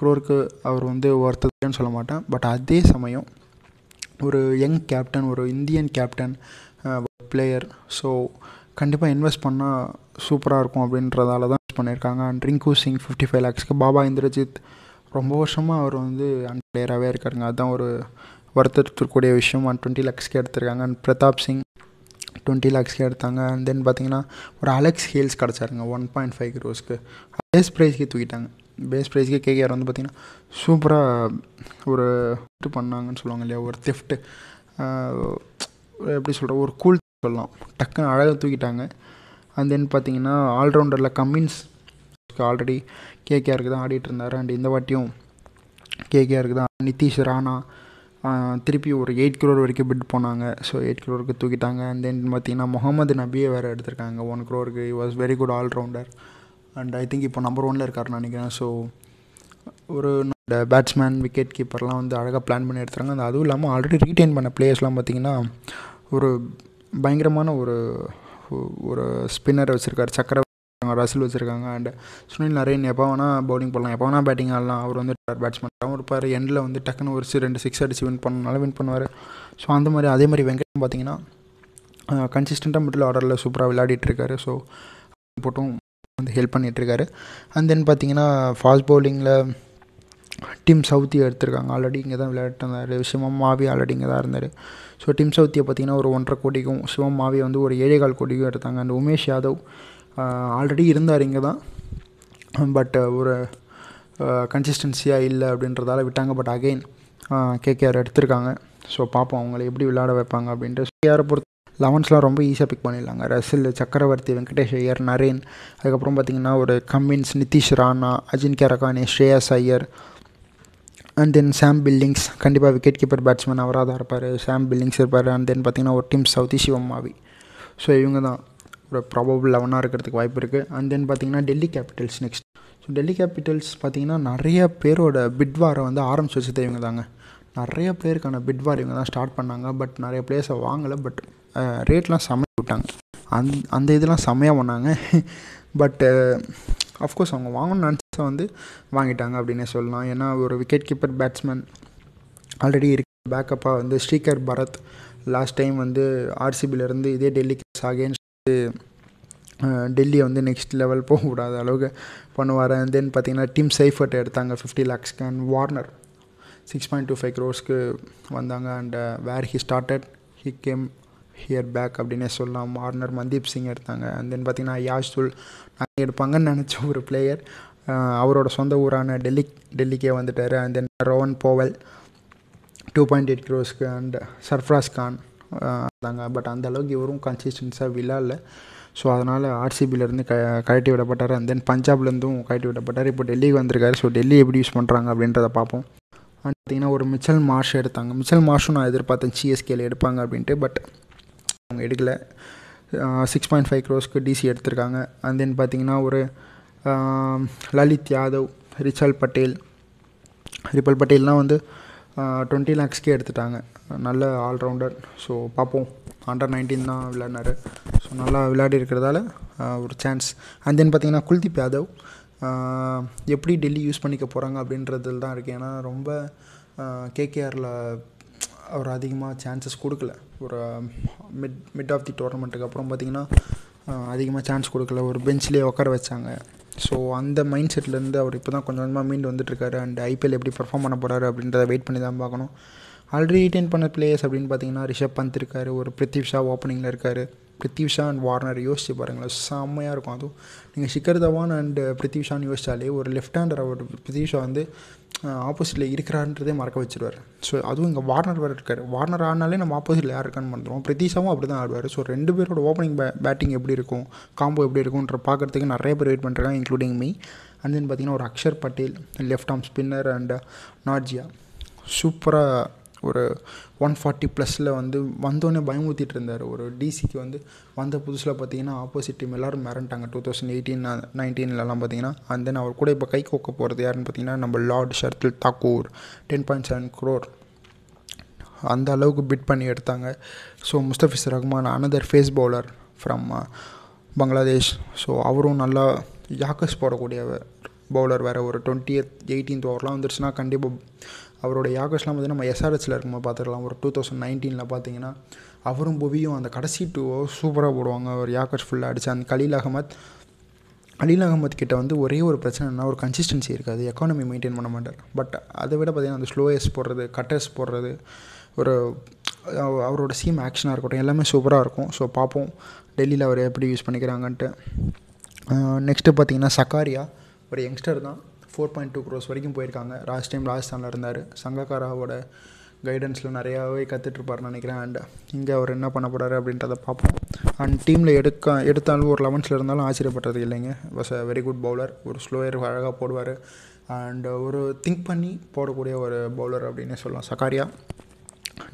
குரோருக்கு அவர் வந்து ஒருத்தர்னு சொல்ல மாட்டேன். பட் அதே சமயம் ஒரு யங் கேப்டன் ஒரு இந்தியன் கேப்டன் பிளேயர் ஸோ கண்டிப்பாக இன்வெஸ்ட் பண்ணால் சூப்பராக இருக்கும் அப்படின்றதால தான் பண்ணியிருக்காங்க. And Rinku Singh fifty five லேக்ஸ்க்கு Baba Indrajith ரொம்ப வருஷமாக அவர் வந்து அன் பிளேயராகவே இருக்காருங்க. அதுதான் ஒரு வருத்தத்திற்குரிய விஷயம். அண்ட் டுவெண்ட்டி லேக்ஸ்க்கு எடுத்திருக்காங்க. அண்ட் பிரதாப் சிங் டுவெண்ட்டி லேக்ஸ்க்கு எடுத்தாங்க. அண்ட் தென் பார்த்தீங்கன்னா ஒரு அலெக்ஸ் ஹீல்ஸ் கிடச்சாருங்க. ஒன் பாயிண்ட் ஃபைவ் க்ரோஸ்க்கு பேஸ் ப்ரைஸ்க்கு தூக்கிட்டாங்க. பேஸ் ப்ரைஸ்க்கு கேகேஆர் வந்து பார்த்திங்கன்னா சூப்பராக ஒரு இது பண்ணாங்கன்னு சொல்லுவாங்க இல்லையா? ஒரு திஃப்ட்டு எப்படி சொல்கிற ஒரு கூல் சொல்லலாம். டக்குன்னு அழகாக தூக்கிட்டாங்க. அண்ட் தென் பார்த்தீங்கன்னா ஆல்ரவுண்டரில் கம்மின்ஸ் ஆல்ரெடி கேகேஆருக்கு தான் ஆடிட்டு இருந்தார். அண்ட் இந்த வாட்டியும் கேகேஆருக்கு தான். நிதிஷ் ராணா திருப்பி ஒரு எயிட் க்ரோர் வரைக்கும் பிட் போனாங்க. ஸோ எயிட் க்ரோருக்கு தூக்கிட்டாங்க. அண்ட் தென் பார்த்தீங்கன்னா முகமது நபியை வேறு எடுத்திருக்காங்க. One க்ரோருக்கு was very good all rounder and I think இப்போ நம்பர் ஒனில் இருக்காருன்னு நினைக்கிறேன். ஸோ ஒரு பேட்ஸ்மேன் விக்கெட் கீப்பர்லாம் வந்து அழகாக பிளான் பண்ணி எடுத்துறாங்க அந்த அதுவும் இல்லாமல் ஆல்ரெடி ரீட்டைன் பண்ண பிளேயர்ஸ்லாம் பார்த்திங்கன்னா ஒரு பயங்கரமான ஒரு ஒரு ஸ்பின்னர் வச்சுருக்காரு. சக்கர ரசில் வச்சுருக்காங்க. அண்ட் சுனில் நரேன் எப்போ வேணால் பவுலிங் போடலாம். எப்போ வேணால் பேட்டிங் ஆடலாம். அவர் வந்து பேட்ஸ்மேன் இருப்பார். எண்டில் வந்து டக்குன்னு ஒரு ரெண்டு சிக்ஸ் அடிச்சு வின் பண்ணனால வின் பண்ணுவார். ஸோ அந்த மாதிரி அதே மாதிரி வெங்கடம் பார்த்தீங்கன்னா கன்சிஸ்டண்ட்டாக மிடில் ஆர்டரில் சூப்பராக விளையாடிட்டுருக்காரு ஸோ போட்டும் வந்து ஹெல்ப் பண்ணிகிட்ருக்காரு அண்ட் தென் பார்த்தீங்கன்னா ஃபாஸ்ட் பவுலிங்கில் டீம் சவுத்தி எடுத்திருக்காங்க. ஆல்ரெடி இங்கே தான் விளையாட்டு இருந்தார். சிவம் மாவி ஆல்ரெடி இங்கே தான் இருந்தார். ஸோ டீம் சவுத்தியை பார்த்தீங்கன்னா ஒரு ஒன்றரை கோடிக்கும் சிவம் மாவியை வந்து ஒரு ஏழேகால் கோடிக்கும் எடுத்தாங்க. அண்ட் உமேஷ் யாதவ் ஆல்ரெடி இருந்தார் இங்கே தான். பட் ஒரு கன்சிஸ்டன்சியாக இல்லை அப்படின்றதால விட்டாங்க. பட் அகெயின் கேகேஆர் எடுத்திருக்காங்க. ஸோ பார்ப்போம் அவங்கள எப்படி விளையாட வைப்பாங்க அப்படின்ட்டு. யாரை பொறுத்த லெவன்ஸ்லாம் ரொம்ப ஈஸியாக பிக் பண்ணிடலாங்க. ரசில் சக்கரவர்த்தி வெங்கடேஷ் ஐயர் நரேன். அதுக்கப்புறம் பார்த்திங்கன்னா ஒரு Cummins Nitish Rana Ajinkya Rahane Shreyas Iyer. And then Sam Billings கண்டிப்பாக விக்கெட் கீப்பர் பேட்ஸ்மேன் அவராக தான் இருப்பார். சாம் பில்லிங்ஸ் இருப்பார். அண்ட் தென் பார்த்திங்கன்னா ஒரு டீம் சவுதி சிவம்மாவி. ஸோ இவங்க தான். ப்ராபபிள் லெவனாக இருக்கிறதுக்கு வாய்ப்பு இருக்குது அண்ட் தென் பார்த்திங்கன்னா Delhi Capitals next so Delhi Capitals பார்த்திங்கன்னா நிறைய பேரோட பிட் வாரை வந்து ஆரம்பிச்சு வச்சது இவங்க தாங்க. நிறைய பேருக்கான பிட் வார் இவங்க தான் ஸ்டார்ட் பண்ணாங்க. பட் நிறைய பிளேஸை வாங்கலை. பட் ரேட்லாம் செமையாக விட்டாங்க. அந் அந்த இதெல்லாம் செமையாக பண்ணாங்க. பட்டு அஃப்கோர்ஸ் அவங்க வாங்கணும்னு நினச்சா வந்து வாங்கிட்டாங்க அப்படின்னே சொல்லலாம். ஏன்னா ஒரு விக்கெட் கீப்பர் பேட்ஸ்மேன் ஆல்ரெடி இருக்கு. பேக்கப்பாக வந்து ஸ்ரீகர் பரத். லாஸ்ட் டைம் வந்து ஆர்சிபிலேருந்து இதே டெல்லிக்கு அகேன்ஸ்ட் டெல்லியை வந்து நெக்ஸ்ட் லெவல் போகக்கூடாத அளவுக்கு பண்ணுவார். அண்ட் தென் பார்த்தீங்கன்னா டீம் சைஃபர்ட் எடுத்தாங்க fifty லேக்ஸ்க்கு and Warner six point two five க்ரோஸ்க்கு வந்தாங்க. And where he started he came here back அப்படின்னே சொல்லலாம். வார்னர் மந்தீப் சிங் எடுத்தாங்க. அண்ட் தென் பார்த்தீங்கன்னா யாஷ்துல் நாங்கள் எடுப்பாங்கன்னு நினச்ச ஒரு பிளேயர் அவரோட சொந்த ஊரான டெல்லி டெல்லிக்கே வந்துட்டார். And then Rovman Powell two point eight க்ரோஸ்க்கு and Sarfaraz Khan இருந்தாங்க. பட் அந்த அளவுக்கு இவரும் கன்சிஸ்டன்ஸாக விழால ஸோ அதனால் ஆர்சிபிலேருந்து க கழட்டி விடப்பட்டார். அண்ட் தென் பஞ்சாப்லேருந்தும் கழட்டி விடப்பட்டார். இப்போ டெல்லிக்கு வந்திருக்காரு. ஸோ டெல்லி எப்படி யூஸ் பண்ணுறாங்க அப்படின்றத பார்ப்போம். அண்ட் பார்த்திங்கன்னா ஒரு மிச்சல் மார்ஷ் எடுத்தாங்க. மிச்சல் மார்ஷும் நான் எதிர்பார்த்தேன் சிஎஸ்கேல எடுப்பாங்க அப்படின்ட்டு. பட் அவங்க எடுக்கலை. சிக்ஸ் பாயிண்ட் ஃபைவ் க்ரோஸ்க்கு டிசி எடுத்திருக்காங்க. அண்ட் தென் பார்த்திங்கன்னா ஒரு லலித் யாதவ் ரிச்சல் பட்டேல். ரிப்பல் பட்டேல்னால் வந்து டுவெண்ட்டி லேக்ஸ்க்கே எடுத்துட்டாங்க. நல்ல ஆல்ரவுண்டர் ஸோ பார்ப்போம் அண்டர் நைன்டீன் தான் விளையாடினார். ஸோ நல்லா விளையாடி இருக்கிறதால ஒரு சான்ஸ் அண்ட் தென் பார்த்திங்கன்னா குல்தீப் யாதவ் எப்படி டெல்லி யூஸ் பண்ணிக்க போகிறாங்க அப்படின்றதுல தான் இருக்குது ஏன்னா ரொம்ப கேகேஆரில் அவர் அதிகமாக சான்சஸ் கொடுக்கல. ஒரு மிட் மிட் ஆஃப் தி டோர்னமெண்ட்டுக்கு அப்புறம் பார்த்திங்கன்னா அதிகமாக சான்ஸ் கொடுக்கல. ஒரு பெஞ்ச்லேயே உட்கார வச்சாங்க. ஸோ அந்த மைண்ட் செட்லேருந்து அவர் இப்போ தான் கொஞ்சம் கொஞ்சமாக மீண்டு வந்துட்டுருக்காரு. அண்ட் ஐபிஎல் எப்படி பர்ஃபார்ம் பண்ண போகிறாரு அப்படின்றத வெயிட் பண்ணி தான் பார்க்கணும். ஆல்ரெடி ரிட்டைன் பண்ண பிளேயர்ஸ் அப்படின்னு பார்த்தீங்கன்னா ரிஷப் பந்த் இருக்கார் ஒரு பிருத்திவ் ஷா ஓப்பனிங்கில் இருக்கார். பிருத்திவ் ஷா அண்ட் வார்னர் யோசிச்சு பாருங்களேன் செம்மையாக இருக்கும். அதுவும் நீங்கள் சிக்கர் தவான் அண்ட் பிருத்திவ் ஷான்னு யோசிச்சாலே ஒரு லெஃப்ட் ஹேண்டர் அவர் பிருத்திவ் ஷா வந்து ஆப்போசிட்டில் இருக்கிறான்றதே மறக்க வச்சிருவார். ஸோ அதுவும் இங்கே வார்னர் வேறு இருக்கார். வார்னர் ஆடினாலே நம்ம ஆப்போசிட்டில் யார் இருக்கான்னு பண்ணுறோம் பிரதீஷாவும் அப்படி தான் ஆடுவார். ஸோ ரெண்டு பேரோட ஓப்பனிங் பே பேட்டிங் எப்படி இருக்கும் காம்போ எப்படி இருக்கும்ன்ற பார்க்குறதுக்கு நிறைய பேர் வெயிட் பண்ணுறாங்க இன்க்ளூடிங் மீ அண்ட் தென் பார்த்திங்கன்னா ஒரு Axar Patel left arm spinner and Nortje சூப்பராக ஒரு ஒன் ஃபார்ட்டி ப்ளஸில் வந்து வந்தோடனே பயமுத்திட்டு இருந்தார். ஒரு டிசிக்கு வந்து வந்த புதுசில் பார்த்தீங்கன்னா ஆப்போசிட் டீம் எல்லோரும் மிரண்டாங்க. டூ தௌசண்ட் எயிட்டீன் நைன்டீன்லலாம் பார்த்தீங்கன்னா அண்ட் தென் அவர் கூட இப்போ கை கோக்க போகிறது யாருன்னு பார்த்தீங்கன்னா நம்ம lord Shardul Thakur ten point seven crore அந்த அளவுக்கு பிட் பண்ணி எடுத்தாங்க. So Mustafiz Rahman another pace bowler from Bangladesh so அவரும் நல்லா யாக்கஸ் போடக்கூடிய பவுலர் வேறு. ஒரு டுவெண்ட்டி எயிட்டீன்த் ஓவர்லாம் வந்துருச்சுன்னா கண்டிப்பாக அவரோட யாகஸ்லாம் பார்த்தீங்கன்னா நம்ம எஸ்ஆர்ஹெச்சில் இருக்கும்போது பார்த்துக்கலாம் ஒரு டூ தௌசண்ட் நைன்டீனில் பார்த்தீங்கன்னா அவரும் புவியும் அந்த கடைசி டூவோ சூப்பராக போடுவாங்க. ஒரு யாகஸ் ஃபுல்லாக அடிச்சு அந்த கலீல் அகமத் அலீல் அகமத் கிட்ட வந்து ஒரே ஒரு பிரச்சனைனா ஒரு கன்சிஸ்டன்சி இருக்காது. எக்கானமி மெயின்டைன் பண்ண மாட்டார். பட் அதை விட பார்த்திங்கன்னா அந்த ஸ்லோயர்ஸ் போடுறது கட்டர்ஸ் போடுறது ஒரு அவரோட சீம் ஆக்ஷனாக இருக்கட்டும் எல்லாமே சூப்பராக இருக்கும். ஸோ பார்ப்போம். டெல்லியில் அவர் எப்படி யூஸ் பண்ணிக்கிறாங்கன்ட்டு. நெக்ஸ்ட்டு பார்த்திங்கன்னா சக்காரியா ஒரு யங்ஸ்டர் தான். ஃபோர் பாயிண்ட் டூ க்ரோஸ் வரைக்கும் போயிருக்காங்க. லாஸ்ட் டைம் ராஜஸ்தானில் இருந்தார். சங்கக்காராவோட கைடன்ஸில் நிறையாவே கற்றுட்ருப்பார்னு நினைக்கிறேன். அண்ட் இங்கே அவர் என்ன பண்ண போகிறாரு அப்படின்றத பார்ப்போம். அண்ட் டீமில் எடுக்க எடுத்தாலும் ஒரு லெவன்ஸில் இருந்தாலும் ஆச்சரியப்பட்டது இல்லைங்க. Was a very good bowler ஒரு ஸ்லோயர் அழகாக போடுவார். அண்ட் ஒரு திங்க் பண்ணி போடக்கூடிய ஒரு பவுலர் அப்படின்னே சொல்லலாம். சக்காரியா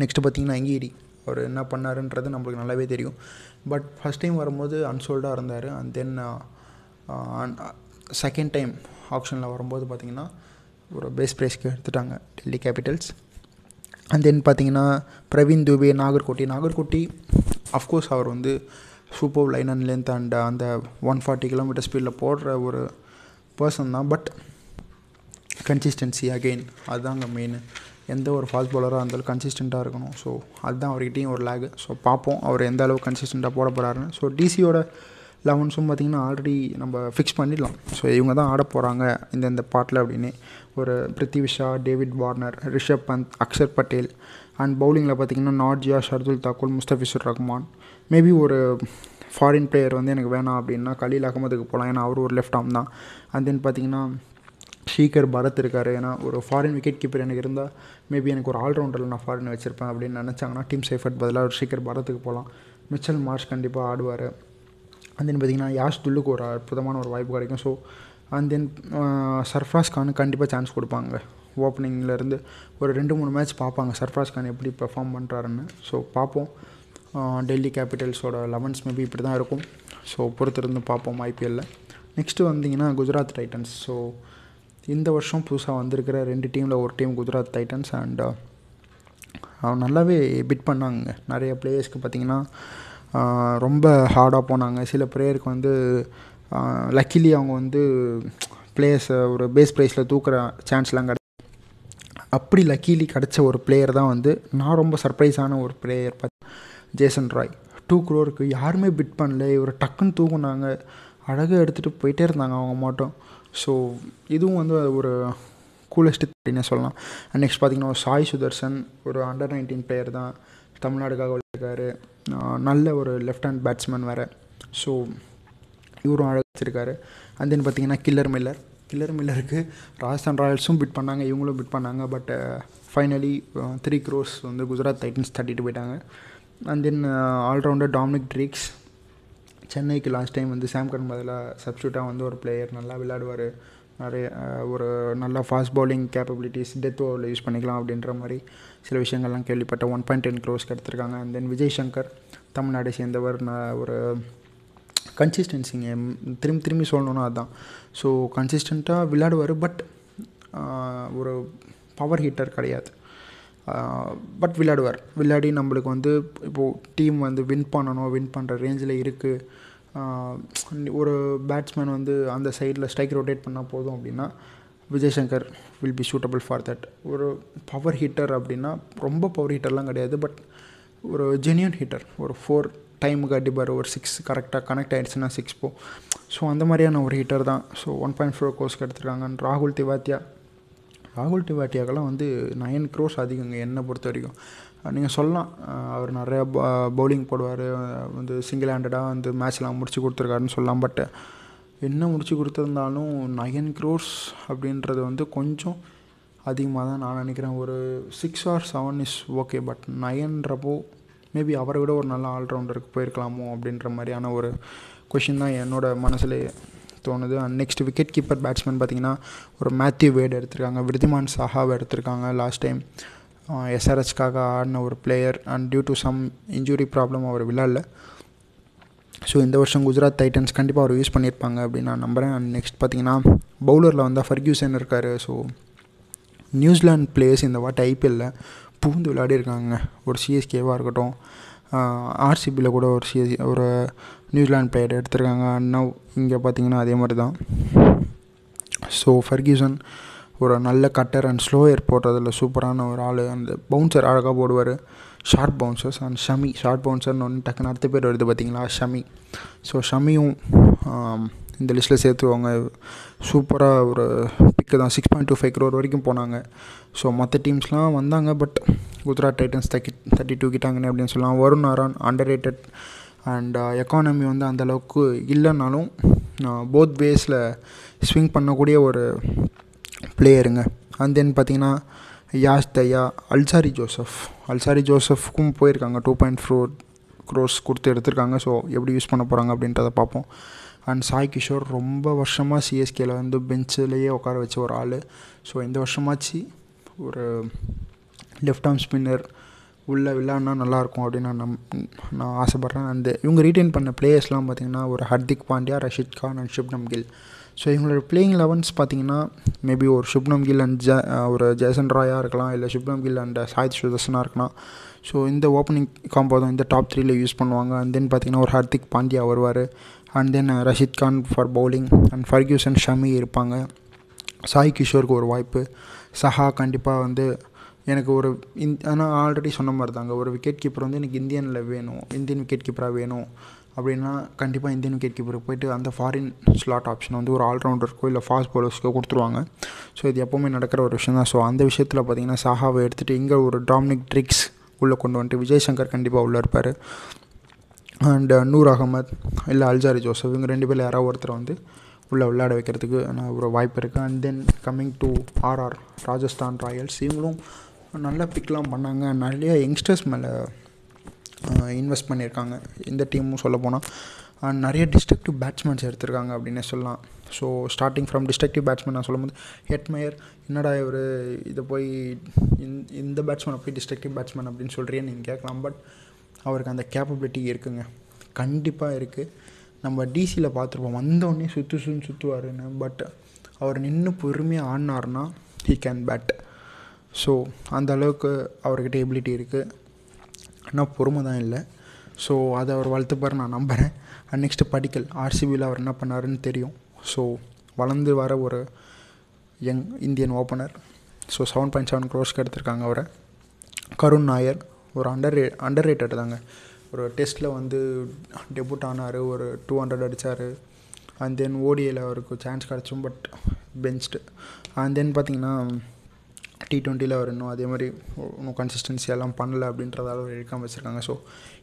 நெக்ஸ்ட்டு பார்த்தீங்கன்னா அங்கீரி அவர் என்ன பண்ணாருன்றது நம்மளுக்கு நல்லாவே தெரியும். பட் ஃபஸ்ட் டைம் வரும்போது அன்சோல்டாக இருந்தார். அண்ட் தென் செகண்ட் டைம் ஆப்ஷனில் வரும்போது பார்த்திங்கன்னா ஒரு பேஸ் ப்ரைஸ்க்கு எடுத்துட்டாங்க டெல்லி கேபிட்டல்ஸ் அண்ட் தென் பார்த்தீங்கன்னா பிரவீன் துபே நாகர்கோட்டி நாகர்கோட்டி அஃப்கோர்ஸ் அவர் வந்து super line and length and அந்த ஒன் ஃபார்ட்டி கிலோமீட்டர் ஸ்பீடில் போடுற ஒரு பர்சன் தான். பட் கன்சிஸ்டன்சி அகெயின் அதுதாங்க மெயின் எந்த ஒரு ஃபாஸ்ட் பாலராக இருந்தாலும் கன்சிஸ்டண்ட்டாக இருக்கணும். ஸோ அதுதான் அவர்கிட்டையும் ஒரு லேகு ஸோ பார்ப்போம் அவர் எந்த அளவுக்கு கன்சிஸ்டண்ட்டாக போட போகிறாருன்னு ஸோ டிசியோட லெவன்ஸும் பார்த்திங்கன்னா ஆல்ரெடி நம்ம ஃபிக்ஸ் பண்ணிடலாம். ஸோ இவங்க தான் ஆட போகிறாங்க இந்த இந்த பாட்டில் அப்படின்னு. ஒரு Prithvi Shaw David Warner Rishabh Pant Axar Patel and பவுலிங்கில் பார்த்திங்கன்னா நாட்ஜியா ஷர்துல் தாக்கூல் முஸ்தபிசுர் ரஹ்மான் மேபி ஒரு ஃபாரின் பிளேயர் வந்து எனக்கு வேணாம் அப்படின்னா கலீல் அகமதுக்கு போகலாம் ஏன்னா அவர் ஒரு லெஃப்ட் ஆம் தான். அண்ட் தென் பார்த்திங்கன்னா ஷீகர் பரத் இருக்கார். ஏன்னா ஒரு ஃபாரின் விக்கெட் கீப்பர் எனக்கு இருந்தால் மேபி எனக்கு ஒரு ஆல்ரவுண்டரில் நான் ஃபாரின் வச்சுருப்பேன் அப்படின்னு நினச்சாங்கன்னா டீம் சேஃபர்ட் பதிலாக ஒரு ஷீகர் பரத்துக்கு போகலாம் மிச்சல் மார்ஷ் கண்டிப்பாக ஆடுவார். அண்ட் தென் பார்த்திங்கன்னா யாஷ் துல்லுக்கு ஒரு அற்புதமான ஒரு வாய்ப்பு கிடைக்கும். ஸோ அண்ட் தென் சர்ஃப்ராஸ் கானுக்கு கண்டிப்பாக சான்ஸ் கொடுப்பாங்க. ஓப்பனிங்லேருந்து ஒரு ரெண்டு மூணு மேட்ச் பார்ப்பாங்க. சர்ஃப்ராஸ் கான் எப்படி பெர்ஃபார்ம் பண்ணுறாருன்னு ஸோ பார்ப்போம். டெல்லி கேபிட்டல்ஸோட லெவன்ஸ் மேபி இப்படி தான் இருக்கும். ஸோ பொறுத்திருந்து பார்ப்போம் ஐபிஎல்லில் நெக்ஸ்ட்டு வந்தீங்கன்னா குஜராத் டைட்டன்ஸ் ஸோ இந்த வருஷம் புதுசாக வந்திருக்கிற ரெண்டு டீமில் ஒரு டீம் குஜராத் டைட்டன்ஸ் அண்ட் நல்லாவே பிட் பண்ணாங்க நிறைய பிளேயர்ஸ்க்கு பார்த்திங்கன்னா ரொம்ப ஹார்டாக போனாங்க. சில பிளேயருக்கு வந்து லக்கிலி அவங்க வந்து பிளேயர்ஸை ஒரு பேஸ் ப்ரைஸில் தூக்குற சான்ஸ்லாம் கிடையாது அப்படி லக்கீலி கிடச்ச ஒரு பிளேயர் தான் வந்து நான் ரொம்ப சர்ப்ரைஸான ஒரு பிளேயர் பார்த்து ஜேசன் ராய் டூ க்ரோருக்கு யாருமே பிட் பண்ணல. இவர் டக்குன்னு தூக்குனாங்க. அழகாக எடுத்துகிட்டு போயிட்டே இருந்தாங்க அவங்க மட்டும். ஸோ இதுவும் வந்து ஒரு கூலஸ்ட் அப்படின்னு சொல்லலாம். நெக்ஸ்ட் பார்த்தீங்கன்னா சாய் சுதர்சன் ஒரு அண்டர் நைன்டீன் பிளேயர் தான். தமிழ்நாடுக்காக விளையாடுறாரு நல்ல ஒரு லெஃப்ட் ஹேண்ட் பேட்ஸ்மேன் வேறு. ஸோ இவரும் அழைச்சிருக்காரு அண்ட் தென் பார்த்தீங்கன்னா கில்லர் மில்லர் கில்லர் மில்லருக்கு ராஜஸ்தான் ராயல்ஸும் பிட் பண்ணாங்க இவங்களும் பிட் பண்ணாங்க. பட் ஃபைனலி த்ரீ க்ரோஸ் வந்து குஜராத் டைட்டன்ஸ் தட்டிட்டு போயிட்டாங்க. And then allrounder Dominic Drakes சென்னைக்கு லாஸ்ட் டைம் வந்து சாம்கன் பதிலாக சப்ஸ்டியூட்டாக வந்து ஒரு பிளேயர் நல்லா விளையாடுவார். நிறைய ஒரு நல்ல ஃபாஸ்ட் பவுலிங் கேப்பபிலிட்டிஸ் டெத் ஓவரில் யூஸ் பண்ணிக்கலாம் அப்படின்ற மாதிரி சில விஷயங்கள்லாம் கேள்விப்பட்ட ஒன் பாயிண்ட் டென் க்ரோஸ்க்கு எடுத்திருக்காங்க. அண்ட் தென் விஜய் சங்கர் தமிழ்நாடு சேர்ந்தவர் நான் ஒரு கன்சிஸ்டன்சிங்க திரும்பி திரும்பி சொல்லணுன்னா அதுதான் ஸோ கன்சிஸ்டண்ட்டாக விளையாடுவார் பட் ஒரு பவர் ஹீட்டர் கிடையாது. பட் விளையாடுவார். விளையாடி நம்மளுக்கு வந்து இப்போது டீம் வந்து வின் பண்ணணும் வின் பண்ணுற ரேஞ்சில் இருக்குது ஒரு பேட்ஸ்மேன் வந்து அந்த சைடில் ஸ்ட்ரைக் ரொட்டேட் பண்ணால் போதும் அப்படின்னா Vijay Shankar will be suitable for that ஒரு பவர் ஹீட்டர் அப்படின்னா ரொம்ப பவர் ஹீட்டர்லாம் கிடையாது பட் ஒரு ஜென்யூன் ஹீட்டர் ஒரு ஃபோர் டைமுக்கு அடிப்பார் ஒரு சிக்ஸ் கரெக்டாக கனெக்ட் ஆகிடுச்சுன்னா சிக்ஸ் போ. ஸோ அந்த மாதிரியான ஒரு ஹீட்டர் தான். ஸோ ஒன் பாயிண்ட் ஃபோர் கோர்ஸ்க்கு எடுத்துருக்காங்க. ராகுல் திவாத்தியா ராகுல் திவாத்தியாக்கெல்லாம் வந்து நயன் க்ரோஸ் அதிகங்க என்னை பொறுத்த வரைக்கும். நீங்கள் சொல்லலாம். அவர் நிறையா பவுலிங் போடுவார். வந்து சிங்கிள் ஹேண்டடாக வந்து மேட்ச்லாம் முடிச்சு கொடுத்துருக்காருன்னு சொல்லலாம். பட் என்ன முடிச்சு கொடுத்துருந்தாலும் நயன் க்ரோர்ஸ் அப்படின்றது வந்து கொஞ்சம் அதிகமாக தான் நான் நினைக்கிறேன். ஒரு six or seven is okay but நயன்றப்போ maybe அவரை விட ஒரு நல்ல ஆல்ரவுண்டருக்கு போயிருக்கலாமோ அப்படின்ற மாதிரியான ஒரு கொஷின் தான் என்னோடய மனசில் தோணுது. And next wicket keeper batsman பார்த்திங்கன்னா ஒரு மேத்யூ வேட் எடுத்திருக்காங்க. விருதிமான் சாஹாவை எடுத்திருக்காங்க. லாஸ்ட் டைம் எஸ்ஆர்ஹெச்காக ஆடின ஒரு player and due to some injury problem அவர் விளாட்ல ஸோ இந்த வருஷம் குஜராத் டைட்டன்ஸ் கண்டிப்பாக அவர் யூஸ் பண்ணியிருப்பாங்க அப்படின்னு நான் நம்புகிறேன் அண்ட் நெக்ஸ்ட் பார்த்தீங்கன்னா பவுலரில் வந்தால் ஃபர்கியூசன் இருக்கார். ஸோ நியூசிலாண்ட் பிளேயர்ஸ் இந்த வாட்டி ஐபிஎல்லில் பூந்து விளையாடிருக்காங்க ஒரு சிஎஸ்கேவாக இருக்கட்டும். ஆர்சிபியில் கூட ஒரு சிஎஸ் ஒரு நியூசிலாண்ட் பிளேயர் எடுத்திருக்காங்க. அண்ணா இங்கே பார்த்தீங்கன்னா அதே மாதிரி தான். ஸோ ஃபர்கியூசன் ஒரு நல்ல கட்டர் அண்ட் ஸ்லோ ஏர் போடுறதில் சூப்பரான ஒரு ஆள். அந்த பவுன்சர் அழகாக போடுவார். Short bouncers and Shami short பவுன்சர்னு ஒன்று டக்குன்னு அடுத்த பேர் வருது பார்த்தீங்களா ஷமி ஸோ ஷமியும் இந்த லிஸ்ட்டில் சேர்த்துவாங்க சூப்பராக ஒரு பிக்கு தான். Six point two five crore வரைக்கும் போனாங்க. ஸோ மற்ற டீம்ஸ்லாம் வந்தாங்க பட் குஜராத் டைட்டன்ஸ் தக்கி தேர்ட்டி டூ கிட்டாங்கன்னு அப்படின்னு சொல்லலாம். Varun Aaron underrated and economy வந்து அந்தளவுக்கு இல்லைன்னாலும் போத் வேஸில் ஸ்விங் பண்ணக்கூடிய ஒரு பிளேயருங்க அண்ட் தென் பார்த்தீங்கன்னா Yash Dayal Alzarri Joseph. Alzarri ஜோசஃப்க்கும் போயிருக்காங்க. டூ பாயிண்ட் ஃபோர் க்ரோஸ் கொடுத்து எடுத்திருக்காங்க. ஸோ எப்படி யூஸ் பண்ண போகிறாங்க அப்படின்றத பார்ப்போம். அண்ட் சாய் கிஷோர் ரொம்ப வருஷமாக சிஎஸ்கேல வந்து பெஞ்சிலேயே உட்கார வச்ச ஒரு ஆள். ஸோ இந்த வருஷமாச்சு ஒரு லெஃப்ட் ஆர்ம் ஸ்பின்னர் உள்ளே விளாட்னா நல்லாயிருக்கும் அப்படின்னு நான் நம் நான் ஆசைப்பட்றேன். அந்த இவங்க ரீட்டைன் பண்ண பிளேயர்ஸ்லாம் பார்த்திங்கன்னா ஒரு ஹர்திக் பாண்டியா ரஷித் கான் அண்ட் ஷிப்னம் கில் ஸோ இவங்களோட பிளேயிங் லெவன்ஸ் பார்த்தீங்கன்னா மேபி ஒரு சுப்னம் கில் அண்ட் ஜ ஒரு ஜெயசன் ராயாக இருக்கலாம் இல்லை சுப்னம் கில் அண்ட் சாயித் சுதர்சனாக இருக்கலாம். ஸோ இந்த ஓப்பனிங் காம்போ தான் இந்த டாப் த்ரீல யூஸ் பண்ணுவாங்க. அண்ட் தென் பார்த்தீங்கன்னா ஒரு ஹர்திக் பாண்டியா வருவார். And then Rashid Khan for bowling and Ferguson Shami இருப்பாங்க. சாய் கிஷோருக்கு ஒரு வாய்ப்பு. சஹா கண்டிப்பாக வந்து எனக்கு ஒரு இந் ஆனால் ஆல்ரெடி சொன்ன மாதிரி தாங்க. ஒரு விக்கெட் கீப்பர் வந்து எனக்கு இந்தியனில் வேணும். இந்தியன் விக்கெட் கீப்பராக வேணும். அப்படின்னா கண்டிப்பாக இந்தியன் விக்கெட் கீப்பருக்கு போயிட்டு அந்த ஃபாரின் ஸ்லாட் ஆப்ஷன் வந்து ஒரு ஆல்ரவுண்டருக்கோ இல்லை ஃபாஸ்ட் பவுலர்ஸ்க்கோ கொடுத்துருவாங்க. ஸோ இது எப்போவுமே நடக்கிற ஒரு விஷயம் தான் ஸோ அந்த விஷயத்தில் பார்த்திங்கன்னா சாஹாவை எடுத்துகிட்டு இங்கே ஒரு டாமினிக் ட்ரிக்ஸ் உள்ளே கொண்டு வந்துட்டு விஜய் சங்கர் கண்டிப்பாக உள்ளே இருப்பார். அண்ட் நூர் uh, அகமத் இல்லை அல்ஜாரி ஜோசப் இவங்க ரெண்டு பேரில் யாராவது ஒருத்தர் வந்து உள்ளே விளையாட வைக்கிறதுக்கு ஒரு வாய்ப்பு இருக்குது and then coming to RR Rajasthan Royals இவங்களும் நல்ல பிக்லாம் பண்ணாங்க. நிறைய யங்ஸ்டர்ஸ் மேலே இன்வெஸ்ட் பண்ணியிருக்காங்க. இந்த டீமும் சொல்ல போனால் நிறைய டிஸ்ட்ரக்டிவ் பேட்ஸ்மேன்ஸ் எடுத்திருக்காங்க அப்படின்னே சொல்லலாம். So starting from destructive batsman நான் சொல்லும்போது ஹெட்மயர் என்னடா இவர் இதை போய் இந்த பேட்ஸ்மேனை போய் டிஸ்ட்ரக்டிவ் பேட்ஸ்மேன் அப்படின்னு சொல்கிறேன்னு நீங்கள் கேட்கலாம். பட் அவருக்கு அந்த கேப்பபிலிட்டி இருக்குங்க. கண்டிப்பாக இருக்குது நம்ம டிசியில் பார்த்துருப்போம். வந்தோடனே சுற்று சுன்னு சுற்றுவாருன்னு பட் அவர் நின்று பொறுமையாக ஆடினார்னா ஹீ கேன் பேட் ஸோ அந்த அளவுக்கு அவர்கிட்ட எபிலிட்டி இருக்குது ஆனால் பொறுமை தான் இல்லை. ஸோ அதை அவர் வளர்த்துப்பார் நான் நம்புகிறேன் அண்ட் நெக்ஸ்ட்டு படிக்கல் ஆர்சிபியில் அவர் என்ன பண்ணாருன்னு தெரியும். ஸோ வளர்ந்து வர ஒரு young Indian opener. So seven point seven க்ரோஸ்க்கு எடுத்திருக்காங்க அவரை. கருண் நாயர் ஒரு அண்டர் ரே அண்டர் ரேட்டட் தாங்க. ஒரு டெஸ்ட்டில் வந்து டெபுட் ஆனார் ஒரு டூ ஹண்ட்ரட் அடித்தார் அண்ட் தென் ஓடியில் அவருக்கு சான்ஸ் கிடச்சும் பட் பெஞ்ச்டு அண்ட் தென் பார்த்தீங்கன்னா டி ட்வெண்ட்டியில் அவர் இன்னும் அதே மாதிரி இன்னும் கன்சிஸ்டன்சி எல்லாம் பண்ணல அப்படின்றதால அவர் எடுக்காமல் வச்சுருக்காங்க. ஸோ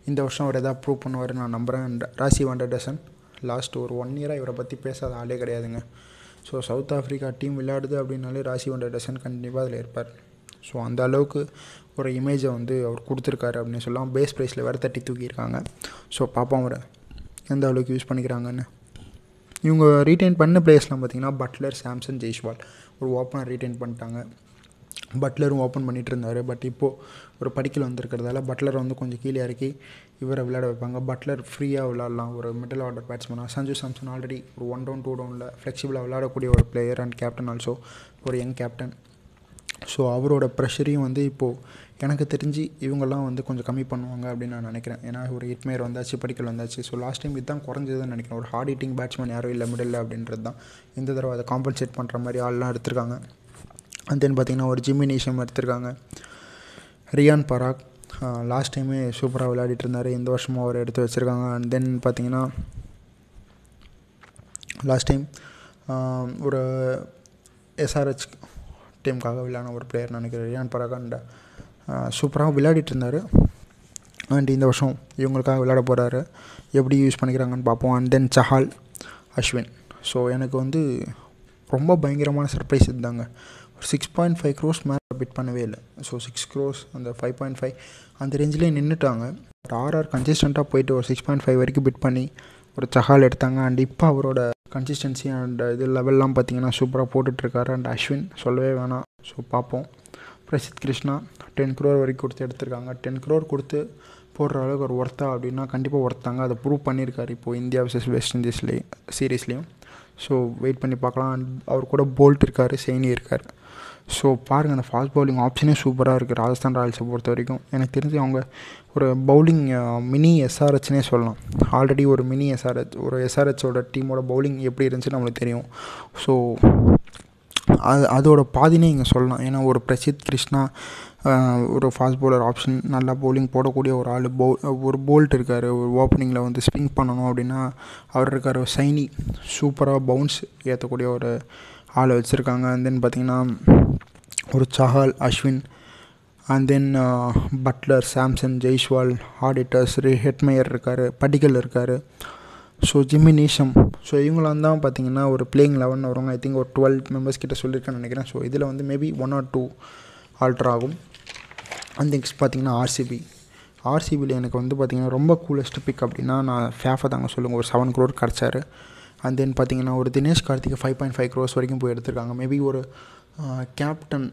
இந்த வருஷம் அவர் எதாவது ப்ரூவ் பண்ணுவார் நான் நம்புகிறேன் அண்ட் ராசி வண்டர்டசன் லாஸ்ட் ஒரு ஒன் இயராக இவரை பற்றி பேசாத ஆளே கிடையாதுங்க. ஸோ சவுத் ஆஃப்ரிக்கா டீம் விளையாடுது அப்படின்னாலே ராசி வண்டர்டசன் கண்டிப்பாக அதில் இருப்பார். ஸோ அந்த அளவுக்கு ஒரு இமேஜை வந்து அவர் கொடுத்துருக்காரு அப்படின்னு சொல்லலாம். பேஸ் ப்ரைஸில் வேறு தட்டி தூக்கியிருக்காங்க. ஸோ பார்ப்போம் அவரை. எந்த அளவுக்கு யூஸ் பண்ணிக்கிறாங்கன்னு. இவங்க ரீட்டைன் பண்ண பிளேயர்ஸ்லாம் பார்த்தீங்கன்னா பட்லர் சாம்சன் ஜெய்ஷ்வால் ஒரு ஓப்பனர் ரீட்டைன் பண்ணிட்டாங்க. பட்லரும் ஓப்பன் பண்ணிகிட்டு இருந்தார் பட் இப்போது ஒரு படிக்கல் வந்திருக்கிறதால பட்லரை வந்து கொஞ்சம் கீழே இறக்கி இவரை விளையாட வைப்பாங்க. பட்லர் ஃப்ரீயாக விளாட்லாம் ஒரு மிடில் ஆர்டர் பேட்ஸ்மேனாக சஞ்சு சாம்சன் ஆல்ரெடி ஒரு ஒன் டவுன் டூ டவுனில் ஃப்ளெக்சிபிளாக விளையாடக்கூடிய ஒரு பிளேயர் அண்ட் கேப்டன் ஆல்சோ ஒரு யங் கேப்டன் ஸோ அவரோட ப்ரெஷரையும் வந்து இப்போது எனக்கு தெரிஞ்சு இவங்கெல்லாம் வந்து கொஞ்சம் கம்மி பண்ணுவாங்க அப்படின்னு நான் நினைக்கிறேன். ஏன்னா ஒரு ஹிட்மேர் வந்தாச்சு படிக்கல் வந்தாச்சு. ஸோ லாஸ்ட் டைம் இதுதான் குறைஞ்சதுன்னு நினைக்கிறேன். ஒரு ஹார்ட் ஹிட்டிங் பேட்ஸ்மேன் யாரும் இல்லை மிடில் அப்படின்றது தான் இந்த தடவை அதை காம்பன்சேட் பண்ணுற மாதிரி ஆள்லாம் எடுத்திருக்காங்க. அண்ட் தென் பார்த்திங்கன்னா ஒரு ஜிம்மி நீஷம் எடுத்திருக்காங்க. ரியான் பராக் லாஸ்ட் டைமே சூப்பராக விளையாடிட்டு இருந்தார். இந்த வருஷமும் அவர் எடுத்து வச்சுருக்காங்க. அண்ட் தென் பார்த்திங்கன்னா லாஸ்ட் டைம் ஒரு எஸ்ஆர்ஹெச் டீமுக்காக விளையாடின ஒரு பிளேயர் நினைக்கிறேன். ரியான் பராக் அண்ட் சூப்பராக விளையாடிட்டு இருந்தார். அண்ட் இந்த வருஷம் இவங்களுக்காக விளையாட போகிறாரு எப்படி யூஸ் பண்ணிக்கிறாங்கன்னு பார்ப்போம் and then Chahal Ashwin so எனக்கு வந்து ரொம்ப பயங்கரமான சர்ப்ரைஸ் இருந்தாங்க. ஒரு சிக்ஸ் பாயிண்ட் ஃபைவ் க்ரோஸ் மேலே பிட் பண்ணவே இல்லை. ஸோ சிக்ஸ் க்ரோஸ் அந்த ஃபைவ் பாயிண்ட் ஃபைவ் அந்த ரேஞ்சிலே நின்றுட்டாங்க பட் ஆர்ஆர் கன்சிஸ்டண்ட்டாக போயிட்டு ஒரு சிக்ஸ் பாயிண்ட் ஃபைவ் வரைக்கும் பிட் பண்ணி ஒரு சஹால் எடுத்தாங்க. அண்ட் இப்போ அவரோட கன்சிஸ்டன்சி அண்ட் இது லெவல்லாம் பார்த்தீங்கன்னா சூப்பராக போட்டுட்ருக்காரு. அண்ட் அஸ்வின் சொல்லவே வேணாம். ஸோ பார்ப்போம். பிரசித் கிருஷ்ணா டென் க்ரோர் வரைக்கும் கொடுத்து எடுத்திருக்காங்க. டென் க்ரோர் கொடுத்து போடுற அளவுக்கு ஒரு ஒர்த்தா அப்படின்னா கண்டிப்பாக ஒர்த்தாங்க அதை ப்ரூவ் பண்ணியிருக்காரு இப்போது இந்தியா வர்சஸ் வெஸ்ட் இண்டீஸ்லேயும் சீரீஸ்லேயும் ஸோ வெயிட் பண்ணி பார்க்கலாம். அண்ட் அவர் கூட போல்ட் இருக்கார் செயினி இருக்கார். ஸோ பாருங்கள் அந்த ஃபாஸ்ட் பவுலிங் ஆப்ஷனே சூப்பராக இருக்குது ராஜஸ்தான் ராயல்ஸை பொறுத்த வரைக்கும். எனக்கு தெரிஞ்சு அவங்க ஒரு பவுலிங் மினி எஸ்ஆர்ஹெச்னே சொல்லலாம். ஆல்ரெடி ஒரு மினி எஸ்ஆர்ஹெச் ஒரு எஸ்ஆர்ஹெச்சோட டீமோட பவுலிங் எப்படி இருந்துச்சுன்னு நம்மளுக்கு தெரியும். ஸோ அது அதோட பாதினே இங்கே சொல்லலாம். ஏன்னா ஒரு பிரசித் கிருஷ்ணா ஒரு ஃபாஸ்ட் பவுலர் ஆப்ஷன் நல்லா பவுலிங் போடக்கூடிய ஒரு ஆள் பவு ஒரு போல்ட் இருக்கார் ஒரு ஓப்பனிங்கில் வந்து ஸ்பிங் பண்ணணும் அப்படின்னா அவர் இருக்கார் சைனி. சூப்பராக பவுன்ஸ் ஏற்றக்கூடிய ஒரு ஆளை வச்சுருக்காங்க. அண்ட் தென் பார்த்திங்கன்னா ஒரு Chahal Ashwin and then Buttler Samson Jaiswal auditors Hetmyer இருக்கார் படிக்கல் இருக்கார். So Jimmy Neesham. ஸோ இவங்களாம் தான் பார்த்தீங்கன்னா ஒரு பிளேயிங் லெவன் வருவாங்க. ஐ திங்க் ஒரு டுவெல் மெம்பர்ஸ் கிட்ட சொல்லியிருக்கேன்னு நினைக்கிறேன். ஸோ இதில் வந்து மேபி ஒன் ஆர் டூ ஆல்ட்ரு ஆகும். அண்ட் நெக்ஸ்ட் பார்த்தீங்கன்னா ஆர்சிபி ஆர்சிபியில் எனக்கு வந்து பார்த்திங்கன்னா ரொம்ப கூலஸ்ட் பிக் அப்படின்னா நான் ஃபேஃபை தாங்க சொல்லுங்கள் ஒரு செவன் க்ரோர் கிடச்சாரு அண்ட் தென் பார்த்தீங்கன்னா ஒரு தினேஷ் கார்த்திகை ஃபைவ் பாயிண்ட் ஃபைவ் க்ரோஸ் வரைக்கும் போய் எடுத்திருக்காங்க. மேபி ஒரு கேப்டன்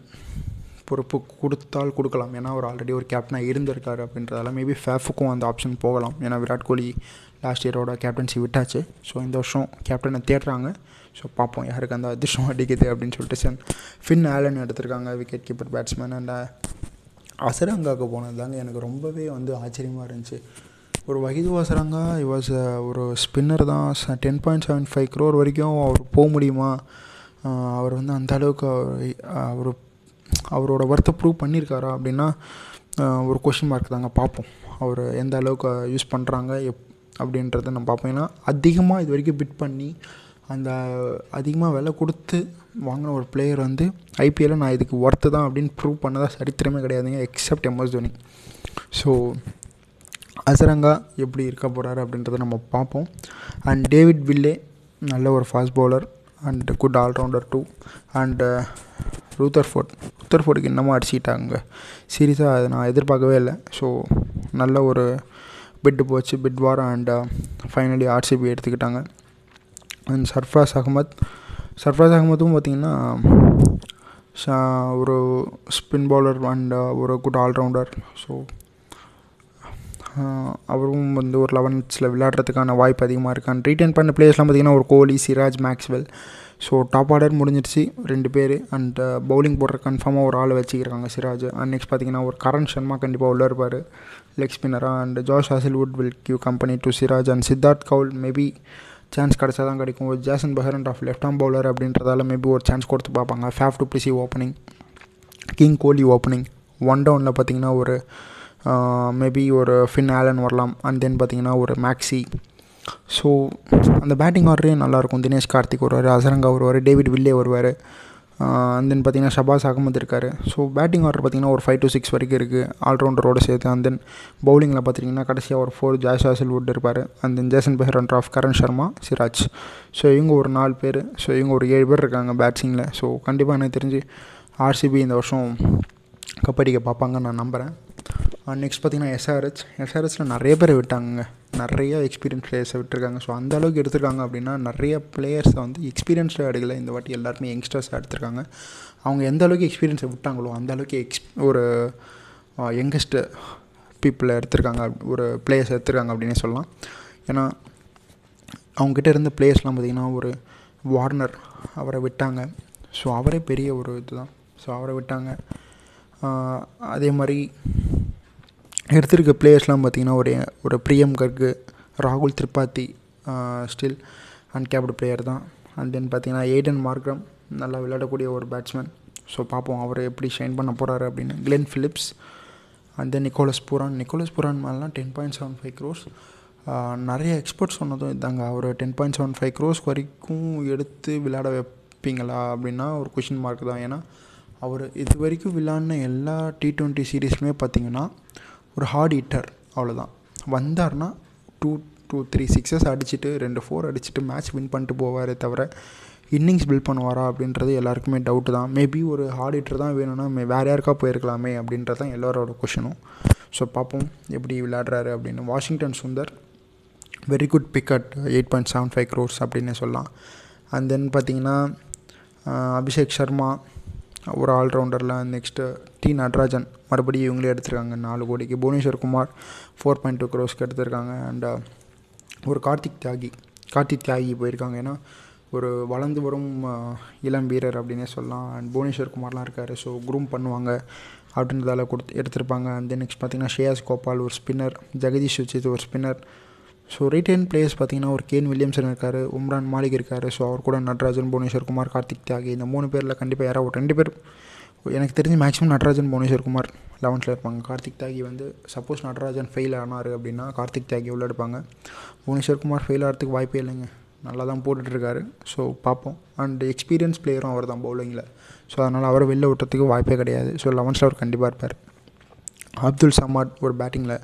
பொறுப்பு கொடுத்தால் கொடுக்கலாம். ஏன்னா அவர் ஆல்ரெடி ஒரு கேப்டனாக இருந்திருக்காரு அப்படின்றதால மேபி ஃபேஃபுக்கும் அந்த ஆப்ஷன் போகலாம். ஏன்னா விராட் கோலி லாஸ்ட் இயரோட கேப்டன்சி விட்டாச்சு. ஸோ இந்த வருஷம் கேப்டனை தேடுறாங்க. ஸோ பார்ப்போம் யாருக்கு அந்த அதிர்ஷ்டம் அடிக்குது அப்படின்னு சொல்லிட்டு. சென் ஃபின் ஆலன் எடுத்திருக்காங்க விக்கெட் கீப்பர் பேட்ஸ்மேன் அண்ட் அசரங்காவுக்கு போனது தாங்க எனக்கு ரொம்பவே வந்து ஆச்சரியமாக இருந்துச்சு. ஒரு வகிது வாசரங்கா இவாஸ் ஒரு ஸ்பின்னர் தான். Ten point seven five crore வரைக்கும் அவர் போக முடியுமா? அவர் வந்து அந்த அளவுக்கு அவர் அவரோட ஒர்த்தை ப்ரூவ் பண்ணியிருக்காரா அப்படின்னா ஒரு கொஷின் மார்க் தாங்க பார்ப்போம். அவர் எந்த அளவுக்கு யூஸ் பண்ணுறாங்க எப் அப்படின்றத நம்ம பார்ப்போம். ஏன்னா அதிகமாக இது வரைக்கும் பிட் பண்ணி அந்த அதிகமாக விலை கொடுத்து வாங்கின ஒரு பிளேயர் வந்து ஐபிஎல்லில் நான் இதுக்கு ஒர்த்து தான் அப்படின்னு ப்ரூவ் பண்ணதா சரித்திரமே கிடையாதுங்க except MS Dhoni. So Hasaranga எப்படி இருக்க போகிறாரு அப்படின்றத நம்ம பார்ப்போம். அண்ட் டேவிட் வில்லே நல்ல ஒரு fast bowler and good allrounder too and Rutherford ரூத்தர் ஃபோர்டுக்கு என்னமோ அடிச்சிக்கிட்டாங்க சீரியஸாக அதை நான் எதிர்பார்க்கவே இல்லை. ஸோ நல்ல ஒரு பிட்டு போச்சு bid war and finally RCB எடுத்துக்கிட்டாங்க. அண்ட் சர்ஃப்ராஸ் அகமத் சர்ஃப்ராஸ் அகமதும் பார்த்திங்கன்னா ஒரு ஸ்பின் பவுலர் அண்ட் ஒரு குட் ஆல்ரவுண்டர் ஸோ அவரும் வந்து ஒரு லெவன்ஸில் விளையாடுறதுக்கான வாய்ப்பு அதிகமாக இருக்கான் ரீட்டர்ன் ரீட்டைன் பண்ண பிளேயர்ஸ்லாம் பார்த்திங்கன்னா ஒரு Kohli Siraj Maxwell. So top order முடிஞ்சிருச்சு ரெண்டு பேர். அண்ட் பவுலிங் போடுற கன்ஃபார்மாக ஒரு ஆள் வச்சுக்கிறாங்க சிராஜ். அண்ட் நெக்ஸ்ட் பார்த்திங்கன்னா ஒரு கரண் சர்மா கண்டிப்பாக உள்ளே இருப்பார். Leg ஸ்பின்னராக and George Hazlewood will give company to Siraj and Siddharth Kaul maybe chance கிடச்சா தான் கிடைக்கும். ஒரு Jason and of left arm bowler அப்படின்றதால மேபி ஒரு சான்ஸ் கொடுத்து பார்ப்பாங்க. Faf du Plessis opening king Kohli opening one டவுனில் பார்த்தீங்கன்னா ஒரு மேபி ஒரு ஃபின் ஆலன் வரலாம். அண்ட் தென் பார்த்தீங்கன்னா ஒரு மேக்ஸி ஸோ அந்த பேட்டிங் ஆர்டரே நல்லாயிருக்கும். தினேஷ் கார்த்திக் வருவார் அசரங்கா வருவார் டேவிட் வில்லே வருவார். அண்ட் தென் பார்த்தீங்கன்னா ஷபாஸ் அகமது இருக்கார். ஸோ பேட்டிங் ஆர்டர் பார்த்தீங்கன்னா ஒரு ஃபைவ் டு சிக்ஸ் வரைக்கும் இருக்குது ஆல்ரவுண்டரோட சேர்த்து அண்ட் தென் பவுலிங்கில் பார்த்தீங்கன்னா கடைசியாக ஒரு ஃபோர் ஜாஷா சில்வுட் இருப்பார். And then Jason Behrendorff Karn Sharma Siraj so இவங்க ஒரு நாலு பேர். ஸோ இவங்க ஒரு ஏழு பேர் இருக்காங்க பேட்ஸிங்கில் ஸோ கண்டிப்பாக எனக்கு தெரிஞ்சு ஆர்சிபி இந்த வருஷம் கப்படிக்க பார்ப்பாங்கன்னு நான் நம்புகிறேன் Uh, நெக்ஸ்ட் பார்த்திங்கன்னா எஸ்ஆர்ஹெச் எஸ்ஆர்ஹெச்சில் நிறைய பேர் விட்டாங்க நிறைய எக்ஸ்பீரியன்ஸ் பிளேயர்ஸை விட்டுருக்காங்க. ஸோ அந்த அளவுக்கு எடுத்திருக்காங்க அப்படின்னா நிறைய பிளேயர்ஸை வந்து எக்ஸ்பீரியன்ஸில் எடுக்கல. இந்த வாட்டி எல்லாருமே யங்ஸ்டர்ஸாக எடுத்திருக்காங்க. அவங்க எந்த அளவுக்கு எக்ஸ்பீரியன்ஸை விட்டாங்களோ அந்த அளவுக்கு எக்ஸ் ஒரு uh, யங்கஸ்ட் பீப்புளை எடுத்திருக்காங்க. ஒரு பிளேயர்ஸ் எடுத்திருக்காங்க அப்படின்னே சொல்லலாம். ஏன்னா அவங்ககிட்ட இருந்த பிளேயர்ஸ்லாம் பார்த்திங்கன்னா ஒரு வார்னர் அவரை விட்டாங்க. ஸோ அவரே பெரிய ஒரு இதுதான். ஸோ அவரை விட்டாங்க. Uh, அதே மாதிரி எடுத்திருக்க பிளேயர்ஸ்லாம் பார்த்திங்கன்னா ஒரு ஒரு பிரியம் கர்கு ராகுல் திரிபாத்தி ஸ்டில் அன்கேப்டு பிளேயர் தான். அண்ட் தென் பார்த்திங்கன்னா எய்டன் மார்க்ரம் நல்லா விளையாடக்கூடிய ஒரு பேட்ஸ்மேன் ஸோ பார்ப்போம் அவர் எப்படி ஷைன் பண்ண போகிறாரு அப்படின்னு. Glenn Phillips and then Nicholas Pooran Nicholas Pooran மேலாம் ten point seven five crores நிறைய எக்ஸ்பர்ட்ஸ் சொன்னதும் இதாங்க. அவர் ten point seven five crores வரைக்கும் எடுத்து விளையாட வைப்பீங்களா அப்படின்னா ஒரு கொஷின் மார்க் தான். ஏன்னா அவர் இது வரைக்கும் விளாடின எல்லா டி ட்வெண்ட்டி சீரீஸுமே பார்த்திங்கன்னா ஒரு ஹார்ட் ஹிட்டர் அவ்வளோதான் வந்தார்னா டூ டூ த்ரீ சிக்ஸஸ் அடிச்சுட்டு ரெண்டு ஃபோர் அடிச்சுட்டு மேட்ச் வின் பண்ணிட்டு போவாரே தவிர இன்னிங்ஸ் பில்ட் பண்ணுவாரா அப்படின்றது எல்லாருக்குமே டவுட்டு தான். மேபி ஒரு ஹார்ட் ஹிட்டர் தான் வேணும்னா மே வேறு யாருக்கா போயிருக்கலாமே அப்படின்றது தான் எல்லோரோட கொஷனும் ஸோ பார்ப்போம் எப்படி விளையாடுறாரு அப்படின்னு. Washington Sundar very good pick at eight point seven five crores அப்படின்னு சொல்லலாம். அண்ட் தென் பார்த்திங்கன்னா அபிஷேக் சர்மா ஒரு ஆல்ரவுண்டரில் நெக்ஸ்ட்டு டி நடராஜன். மறுபடியும் இவங்களே எடுத்திருக்காங்க. நாலு கோடிக்கு. Bhuvneshwar Kumar four point two க்ரோஸ்க்கு எடுத்திருக்காங்க. அண்ட் uh, ஒரு கார்த்திக் தியாகி. கார்த்திக் தியாகி போயிருக்காங்க. ஏன்னா ஒரு வளர்ந்து வரும் uh, இளம் வீரர் அப்படின்னே சொல்லலாம். அண்ட் புவனேஸ்வர் குமார்லாம் இருக்கார். ஸோ குரூம் பண்ணுவாங்க. அப்படின்றதால கொடுத்து எடுத்திருப்பாங்க. அண்ட் தென் நெக்ஸ்ட் பார்த்திங்கன்னா ஷேயாஸ் கோபால் ஒரு ஸ்பின்னர் ஜெகதீஷ் சுச்சித் ஒரு spinner so right hand players பார்த்திங்கன்னா ஒரு கேன் வில்லியம்சன் இருக்கார் உம்ரான் மாலிக் இருக்கார் ஸோ அவர் கூட நடராஜன் புவனேஸ்வர் குமார் கார்த்திக் தியாகி இந்த மூணு பேரில் கண்டிப்பாக யாராவது ரெண்டு பேர் எனக்கு தெரிஞ்சு மேக்ஸிமம் நடராஜன் புவனேஸ்வர் குமார் லெவன்த்தில் இருப்பாங்க. கார்த்திக் தியாகி வந்து சப்போஸ் நடராஜன் ஃபெயில் ஆனார் அப்படின்னா கார்த்திக் தியாகி உள்ள எடுப்பாங்க புவனேஸ்வர் குமார் ஃபெயில் ஆகிறதுக்கு வாய்ப்பே இல்லைங்க. நல்லா தான் போட்டுட்ருக்காரு ஸோ பார்ப்போம். அண்ட் எக்ஸ்பீரியன்ஸ் பிளேயரும் அவர் தான் பவுலிங்கில் ஸோ அதனால் அவரை வெளில விட்டுறதுக்கு வாய்ப்பே கிடையாது. ஸோ லெவன்ஸில் அவர் கண்டிப்பாக இருப்பார். அப்துல் சமாட் ஒரு பேட்டிங்கில்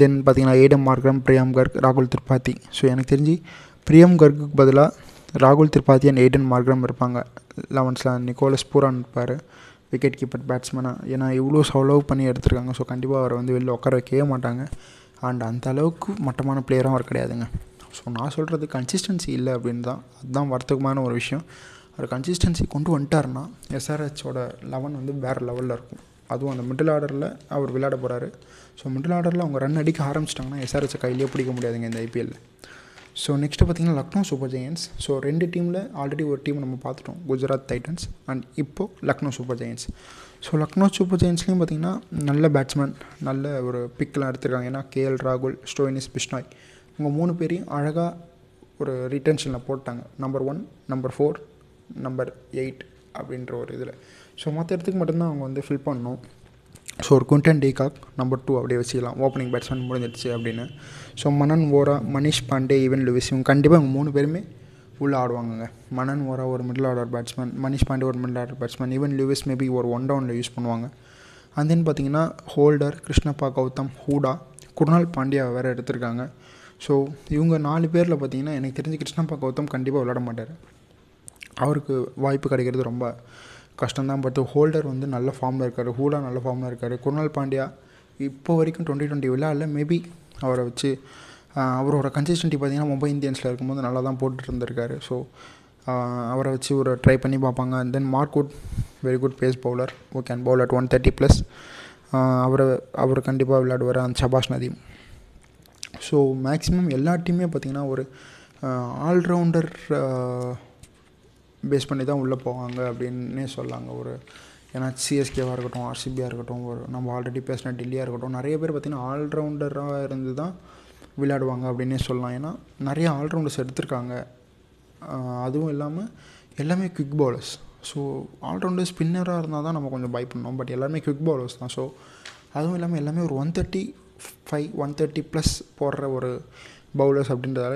தென் பார்த்தீங்கன்னா ஏடம் மார்க்ரம் பிரியாம் கர்க் ராகுல் திரிபாதி. ஸோ எனக்கு தெரிஞ்சு பிரியம் கர்க்குக்கு பதிலாக ராகுல் திரிபாதி அண்ட் ஏடன் மார்க்ரம் இருப்பாங்க. லெவன்ஸில் நிக்கோலஸ் பூரான் இருப்பார் விக்கெட் கீப்பர் பேட்ஸ்மேனாக ஏன்னா இவ்வளோ செலவு பண்ணி எடுத்திருக்காங்க. ஸோ கண்டிப்பாக அவரை வந்து வெளில உட்கார வைக்கவே மாட்டாங்க. அண்ட் அந்த அளவுக்கு மட்டமான பிளேயரும் அவர் கிடையாதுங்க. ஸோ நான் சொல்கிறது கன்சிஸ்டன்சி இல்லை அப்படின்னு தான். அதுதான் வருத்தகமான ஒரு விஷயம். அவர் கன்சிஸ்டன்சி கொண்டு வந்துட்டாருன்னா எஸ்ஆர்ஹெச்சோட லெவன் வந்து வேறு லெவலில் இருக்கும். அதுவும் அந்த மிடில் ஆர்டரில் அவர் விளையாட போகிறாரு ஸோ மிடில் ஆர்டரில் அவங்க ரன் அடிக்க ஆரம்பிச்சிட்டாங்கன்னா எஸ்ஆர்எஸ் கையிலேயே பிடிக்க முடியாதுங்க இந்த ஐபிஎல்லில் ஸோ நெக்ஸ்ட்டு பார்த்திங்கன்னா லக்னோ சூப்பர் ஜெயன்ஸ் ஸோ ரெண்டு டீமில் ஆல்ரெடி ஒரு டீம் நம்ம பார்த்துட்டோம் குஜராத் டைட்டன்ஸ் அண்ட் இப்போது Lucknow Super Giants so Lucknow Super ஜெயின்ஸ்லேயும் பார்த்திங்கன்னா நல்ல பேட்ஸ்மேன் நல்ல ஒரு பிக்கெலாம் எடுத்திருக்காங்க. ஏன்னா கேஎல் ராகுல் ஸ்டோயினிஸ் பிஷ்னாய் இவங்க மூணு பேரையும் அழகாக ஒரு ரிட்டன்ஷனில் போட்டாங்க. Number one number four number eight அப்படின்ற ஒரு இதில். ஸோ மற்ற இடத்துக்கு மட்டும்தான் அவங்க வந்து ஃபில் பண்ணணும். ஸோ ஒரு குண்டன் டீகாக் நம்பர் டூ அப்படியே வச்சுக்கலாம். ஓப்பனிங் பேட்ஸ்மேன் முடிஞ்சிடுச்சு அப்படின்னு. So Manan Vohra Manish Pandey even Lewis இவங்க கண்டிப்பாக இவங்க மூணு பேருமே உள்ளே ஆடுவாங்கங்க. மனன் ஓரா ஒரு middle order batsman Manish Pandey ஒரு middle order batsman Evin Lewis maybe ஒரு ஒன் டவுனில் யூஸ் பண்ணுவாங்க. அண்ட் தென் பார்த்தீங்கன்னா ஹோல்டர் கிருஷ்ணப்பா கௌதம் ஹூடா குருணால் பாண்டியா வேறு எடுத்திருக்காங்க. ஸோ இவங்க நாலு பேரில் பார்த்தீங்கன்னா எனக்கு தெரிஞ்சு கிருஷ்ணப்பா கௌதம் கண்டிப்பாக விளாட மாட்டார். அவருக்கு வாய்ப்பு கிடைக்கிறது ரொம்ப கஷ்டம்தான். பட் ஹோல்டர் வந்து நல்ல ஃபார்மில் இருக்கார். ஹூலா நல்ல ஃபார்மில் இருக்கார். குருணால் பாண்டியா இப்போ வரைக்கும் டுவெண்ட்டி டுவெண்ட்டி இல்லை மேபி அவரை வச்சு அவரோட கன்சிஸ்டன்ட்டி பார்த்தீங்கன்னா மும்பை இந்தியன்ஸில் இருக்கும்போது நல்லா தான் போட்டுட்டு இருந்திருக்காரு. ஸோ அவரை வச்சு ஒரு ட்ரை பண்ணி பார்ப்பாங்க. And then Mark Wood very good pace bowler who can bowl at one thirty plus அவரை அவர் கண்டிப்பாக விளையாடுவார். அந்த சபாஷ் நதீம் ஸோ மேக்ஸிமம் எல்லா டீமே பார்த்திங்கன்னா ஒரு ஆல்ரவுண்டர் பேஸ் பண்ணி தான் உள்ளே போவாங்க அப்படின்னே சொல்லாங்க. ஒரு ஏன்னா சிஎஸ்கேவாக இருக்கட்டும் ஆர்சிபியாக இருக்கட்டும் ஒரு நம்ம ஆல்ரெடி பேசின டெல்லியாக இருக்கட்டும் நிறைய பேர் பார்த்திங்கன்னா ஆல்ரவுண்டராக இருந்து தான் விளையாடுவாங்க அப்படின்னே சொல்லலாம். ஏன்னா நிறைய ஆல்ரவுண்டர்ஸ் எடுத்திருக்காங்க. அதுவும் இல்லாமல் எல்லாமே குவிக் பாலர்ஸ் ஸோ ஆல்ரவுண்டர் ஸ்பின்னராக இருந்தால் தான் நம்ம கொஞ்சம் பை பண்ணோம் பட் எல்லாமே குவிக் பாலர்ஸ் தான். ஸோ அதுவும் இல்லாமல் எல்லாமே ஒரு one thirty five one thirty plus போடுற ஒரு பவுலர்ஸ் அப்படின்றதால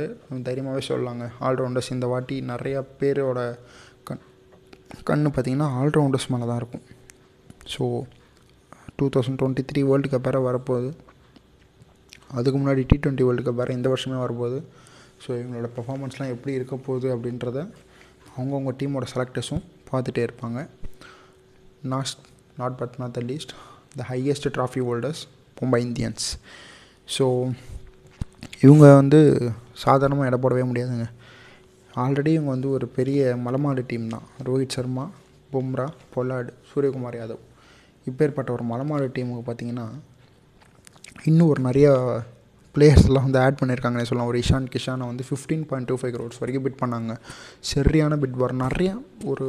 தைரியமாகவே சொல்லலாங்க. ஆல்ரவுண்டர்ஸ் இந்த வாட்டி நிறையா பேரோட கண் கண் பார்த்திங்கன்னா ஆல்ரவுண்டர்ஸ் மேலே தான் இருக்கும். So two thousand twenty three world cup வேறு வரப்போகுது. அதுக்கு முன்னாடி டி ட்வெண்ட்டி வேர்ல்டு கப் வேறு இந்த வருஷமே வரப்போகுது. ஸோ இவங்களோட பெர்ஃபார்மன்ஸ்லாம் எப்படி இருக்க போகுது அப்படின்றத அவங்கவுங்க டீமோட செலக்டர்ஸும் பார்த்துட்டே இருப்பாங்க. Last not but not the least the highest trophy holders Mumbai Indians so இவங்க வந்து சாதாரணமாக எடை போடவே முடியாதுங்க. ஆல்ரெடி இவங்க வந்து ஒரு பெரிய மலமாடு டீம் தான். ரோஹித் சர்மா பும்ரா பொல்லாடு சூரியகுமார் யாதவ். இப்பேற்பட்ட ஒரு மலமாடு டீமுக்கு பார்த்திங்கன்னா இன்னும் ஒரு நிறையா பிளேயர்ஸ்லாம் வந்து ஆட் பண்ணியிருக்காங்கன்னு சொல்லலாம். ஒரு இஷான் கிஷானை வந்து fifteen point two five crores வரைக்கும் பிட் பண்ணாங்க. சரியான பிட் வர நிறையா ஒரு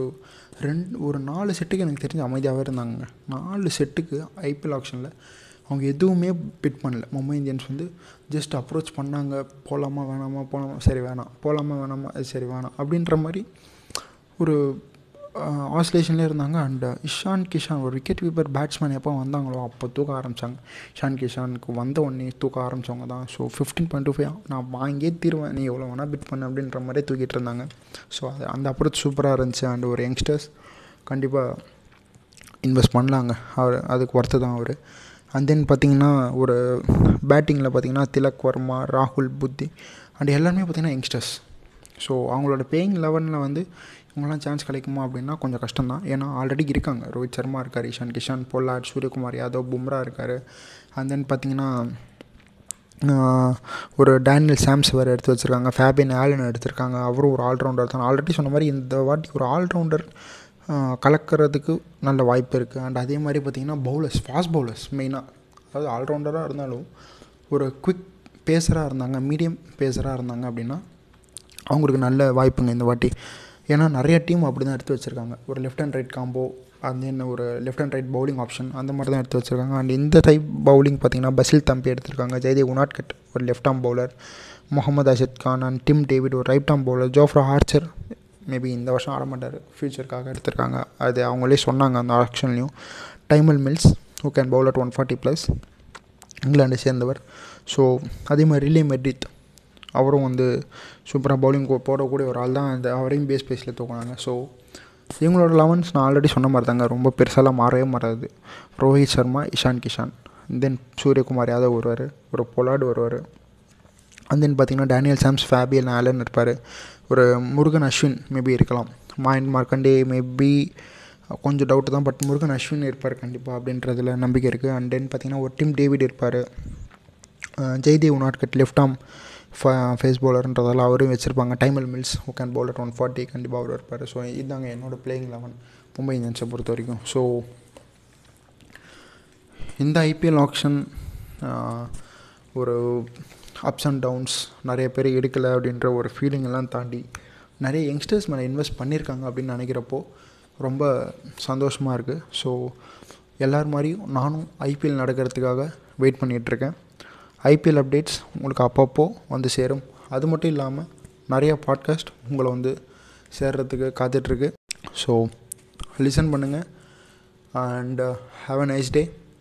ரெண்டு ஒரு நாலு செட்டுக்கு எனக்கு தெரிஞ்சு அமைதியாகவே இருந்தாங்க நாலு செட்டுக்கு ஐபிஎல் ஆப்ஷனில் அவங்க எதுவுமே பிட் பண்ணல. மும்பை இந்தியன்ஸ் வந்து ஜஸ்ட் அப்ரோச் பண்ணாங்க. போகலாமா வேணாமா போகலாமா சரி வேணாம். போகலாமா வேணாமா. அது சரி வேணாம். அப்படின்ற மாதிரி ஒரு ஆஸ்லேஷன்லேயே இருந்தாங்க. அண்ட் uh, இஷான் கிஷான் ஒரு விக்கெட் கீப்பர் பேட்ஸ்மேன் எப்போ வந்தாங்களோ அப்போ தூக்க ஆரம்பித்தாங்க இஷான் கிஷானுக்கு வந்த உடனே தூக்க ஆரம்பித்தவங்க தான். So fifteen point two five நான் வாங்கியே தீருவேன். நீ எவ்வளோ வேணால் பிட் பண்ண அப்படின்ற மாதிரி தூக்கிட்டு இருந்தாங்க. ஸோ அது அந்த அப்ரோச் சூப்பராக இருந்துச்சு. அண்ட் ஒரு யங்ஸ்டர்ஸ் கண்டிப்பாக இன்வெஸ்ட் பண்ணலாங்க. அவர் அதுக்கு ஒர்த்து தான் அவர். அண்ட் தென் பார்த்திங்கன்னா ஒரு பேட்டிங்கில் பார்த்திங்கன்னா திலக் வர்மா ராகுல் புத்தி அண்ட் எல்லாருமே பார்த்திங்கன்னா யங்ஸ்டர்ஸ் ஸோ அவங்களோட பேயிங் லெவனில் வந்து இவங்களாம் சான்ஸ் கிடைக்குமா அப்படின்னா கொஞ்சம் கஷ்டம் தான் ஏன்னா ஆல்ரெடி இருக்காங்க. ரோஹித் சர்மா இருக்கார் இஷான் கிஷான் பொல்லாட் சூரியகுமார் யாதவ் பும்ரா இருக்கார். அண்ட் தென் பார்த்திங்கன்னா ஒரு டேனியல் சாம்ஸ் வேறு எடுத்து வச்சுருக்காங்க. ஃபேபின் ஆலன் எடுத்திருக்காங்க. அவரும் ஒரு ஆல்ரவுண்டர் தான். ஆல்ரெடி சொன்ன மாதிரி இந்த வாட்டி ஒரு ஆல்ரவுண்டர் கலக்கிறதுக்கு நல்ல வாய்ப்பு இருக்குது அண்ட் அதே மாதிரி பார்த்திங்கன்னா பவுலர்ஸ் ஃபாஸ்ட் பவுலர்ஸ் மெயினாக அதாவது ஆல்ரவுண்டராக இருந்தாலும் ஒரு குவிக் பேசராக இருந்தாங்க மீடியம் பேசராக இருந்தாங்க அப்படின்னா அவங்களுக்கு நல்ல வாய்ப்புங்க இந்த வாட்டி. ஏன்னா நிறைய டீம் அப்படி தான் எடுத்து வச்சுருக்காங்க. ஒரு லெஃப்ட் அண்ட் ரைட் காம்போ அந்த என்ன ஒரு left and right bowling option அந்த மாதிரி தான் எடுத்து வச்சுருக்காங்க. அண்ட் இந்த டைப் பவுலிங் பார்த்திங்கன்னா பசில் தம்பி எடுத்திருக்காங்க. ஜெய்தேவ் உனாட்கட் ஒரு left arm bowler Mohammad Arshad Khan and Tim David ஒரு right arm bowler Jofra Archer maybe இந்த வருஷம் ஆட மாட்டார். ஃப்யூச்சருக்காக எடுத்திருக்காங்க. அது அவங்களே சொன்னாங்க அந்த ஆக்ஷன்லேயும் Tymal Mills who can bowl at one forty plus இங்கிலாண்டை சேர்ந்தவர். ஸோ அதே மாதிரி ரிலே மெட்ரித் அவரும் வந்து சூப்பராக பவுலிங் போடக்கூடிய ஒரு ஆள் தான். அந்த அவரையும் பேஸ் பேஸில் தூக்குனாங்க. ஸோ இவங்களோட லெவன்ஸ் நான் ஆல்ரெடி சொன்ன மாதிரி தாங்க. ரொம்ப பெருசாலாம் மாறவே மாறாது. ரோஹித் சர்மா இஷான் கிஷான். தென் சூரியகுமார் யாதவ் வருவார். ஒரு பொலாடு வருவார். அண்ட் தென் பார்த்திங்கன்னா டேனியல் சாம்ஸ் ஃபேபியல் ஆலன் இருப்பார். ஒரு முருகன் அஸ்வின் மேபி இருக்கலாம். மாயன் மார்க்கண்டே மேபி கொஞ்சம் டவுட்டு தான் பட் முருகன் அஸ்வின் இருப்பார் கண்டிப்பாக அப்படின்றதுல நம்பிக்கை இருக்குது அண்ட் தென் பார்த்திங்கன்னா ஒரு டீம் டேவிட் இருப்பார். Jaydev Unadkat left arm pace பவுலர்ன்றதால அவரும் வச்சுருப்பாங்க. Tymal Mills who can bowl one forty கண்டிப்பாக அவர் இருப்பார். ஸோ இதுதாங்க என்னோடய பிளேயிங் லெவன் மும்பை இந்தியன்ஸை பொறுத்த வரைக்கும். ஸோ இந்த ஐபிஎல் ஆக்ஷன் ஒரு அப்ஸ் அண்ட் டவுன்ஸ் நிறைய பேர் எடுக்கலை அப்படின்ற ஒரு ஃபீலிங்கெல்லாம் தாண்டி நிறைய யங்ஸ்டர்ஸ் மேலே இன்வெஸ்ட் பண்ணியிருக்காங்க அப்படின்னு நினைக்கிறப்போ ரொம்ப சந்தோஷமாக இருக்குது ஸோ எல்லோரும் மாதிரியும் நானும் ஐபிஎல் நடக்கிறதுக்காக வெயிட் பண்ணிகிட்ருக்கேன் ஐபிஎல் அப்டேட்ஸ் உங்களுக்கு அப்பப்போ வந்து சேரும். அது மட்டும் இல்லாமல் நிறையா பாட்காஸ்ட் உங்களை வந்து சேர்றதுக்கு காத்துட்ருக்கு ஸோ லிசன் பண்ணுங்கள் and have uh, a nice day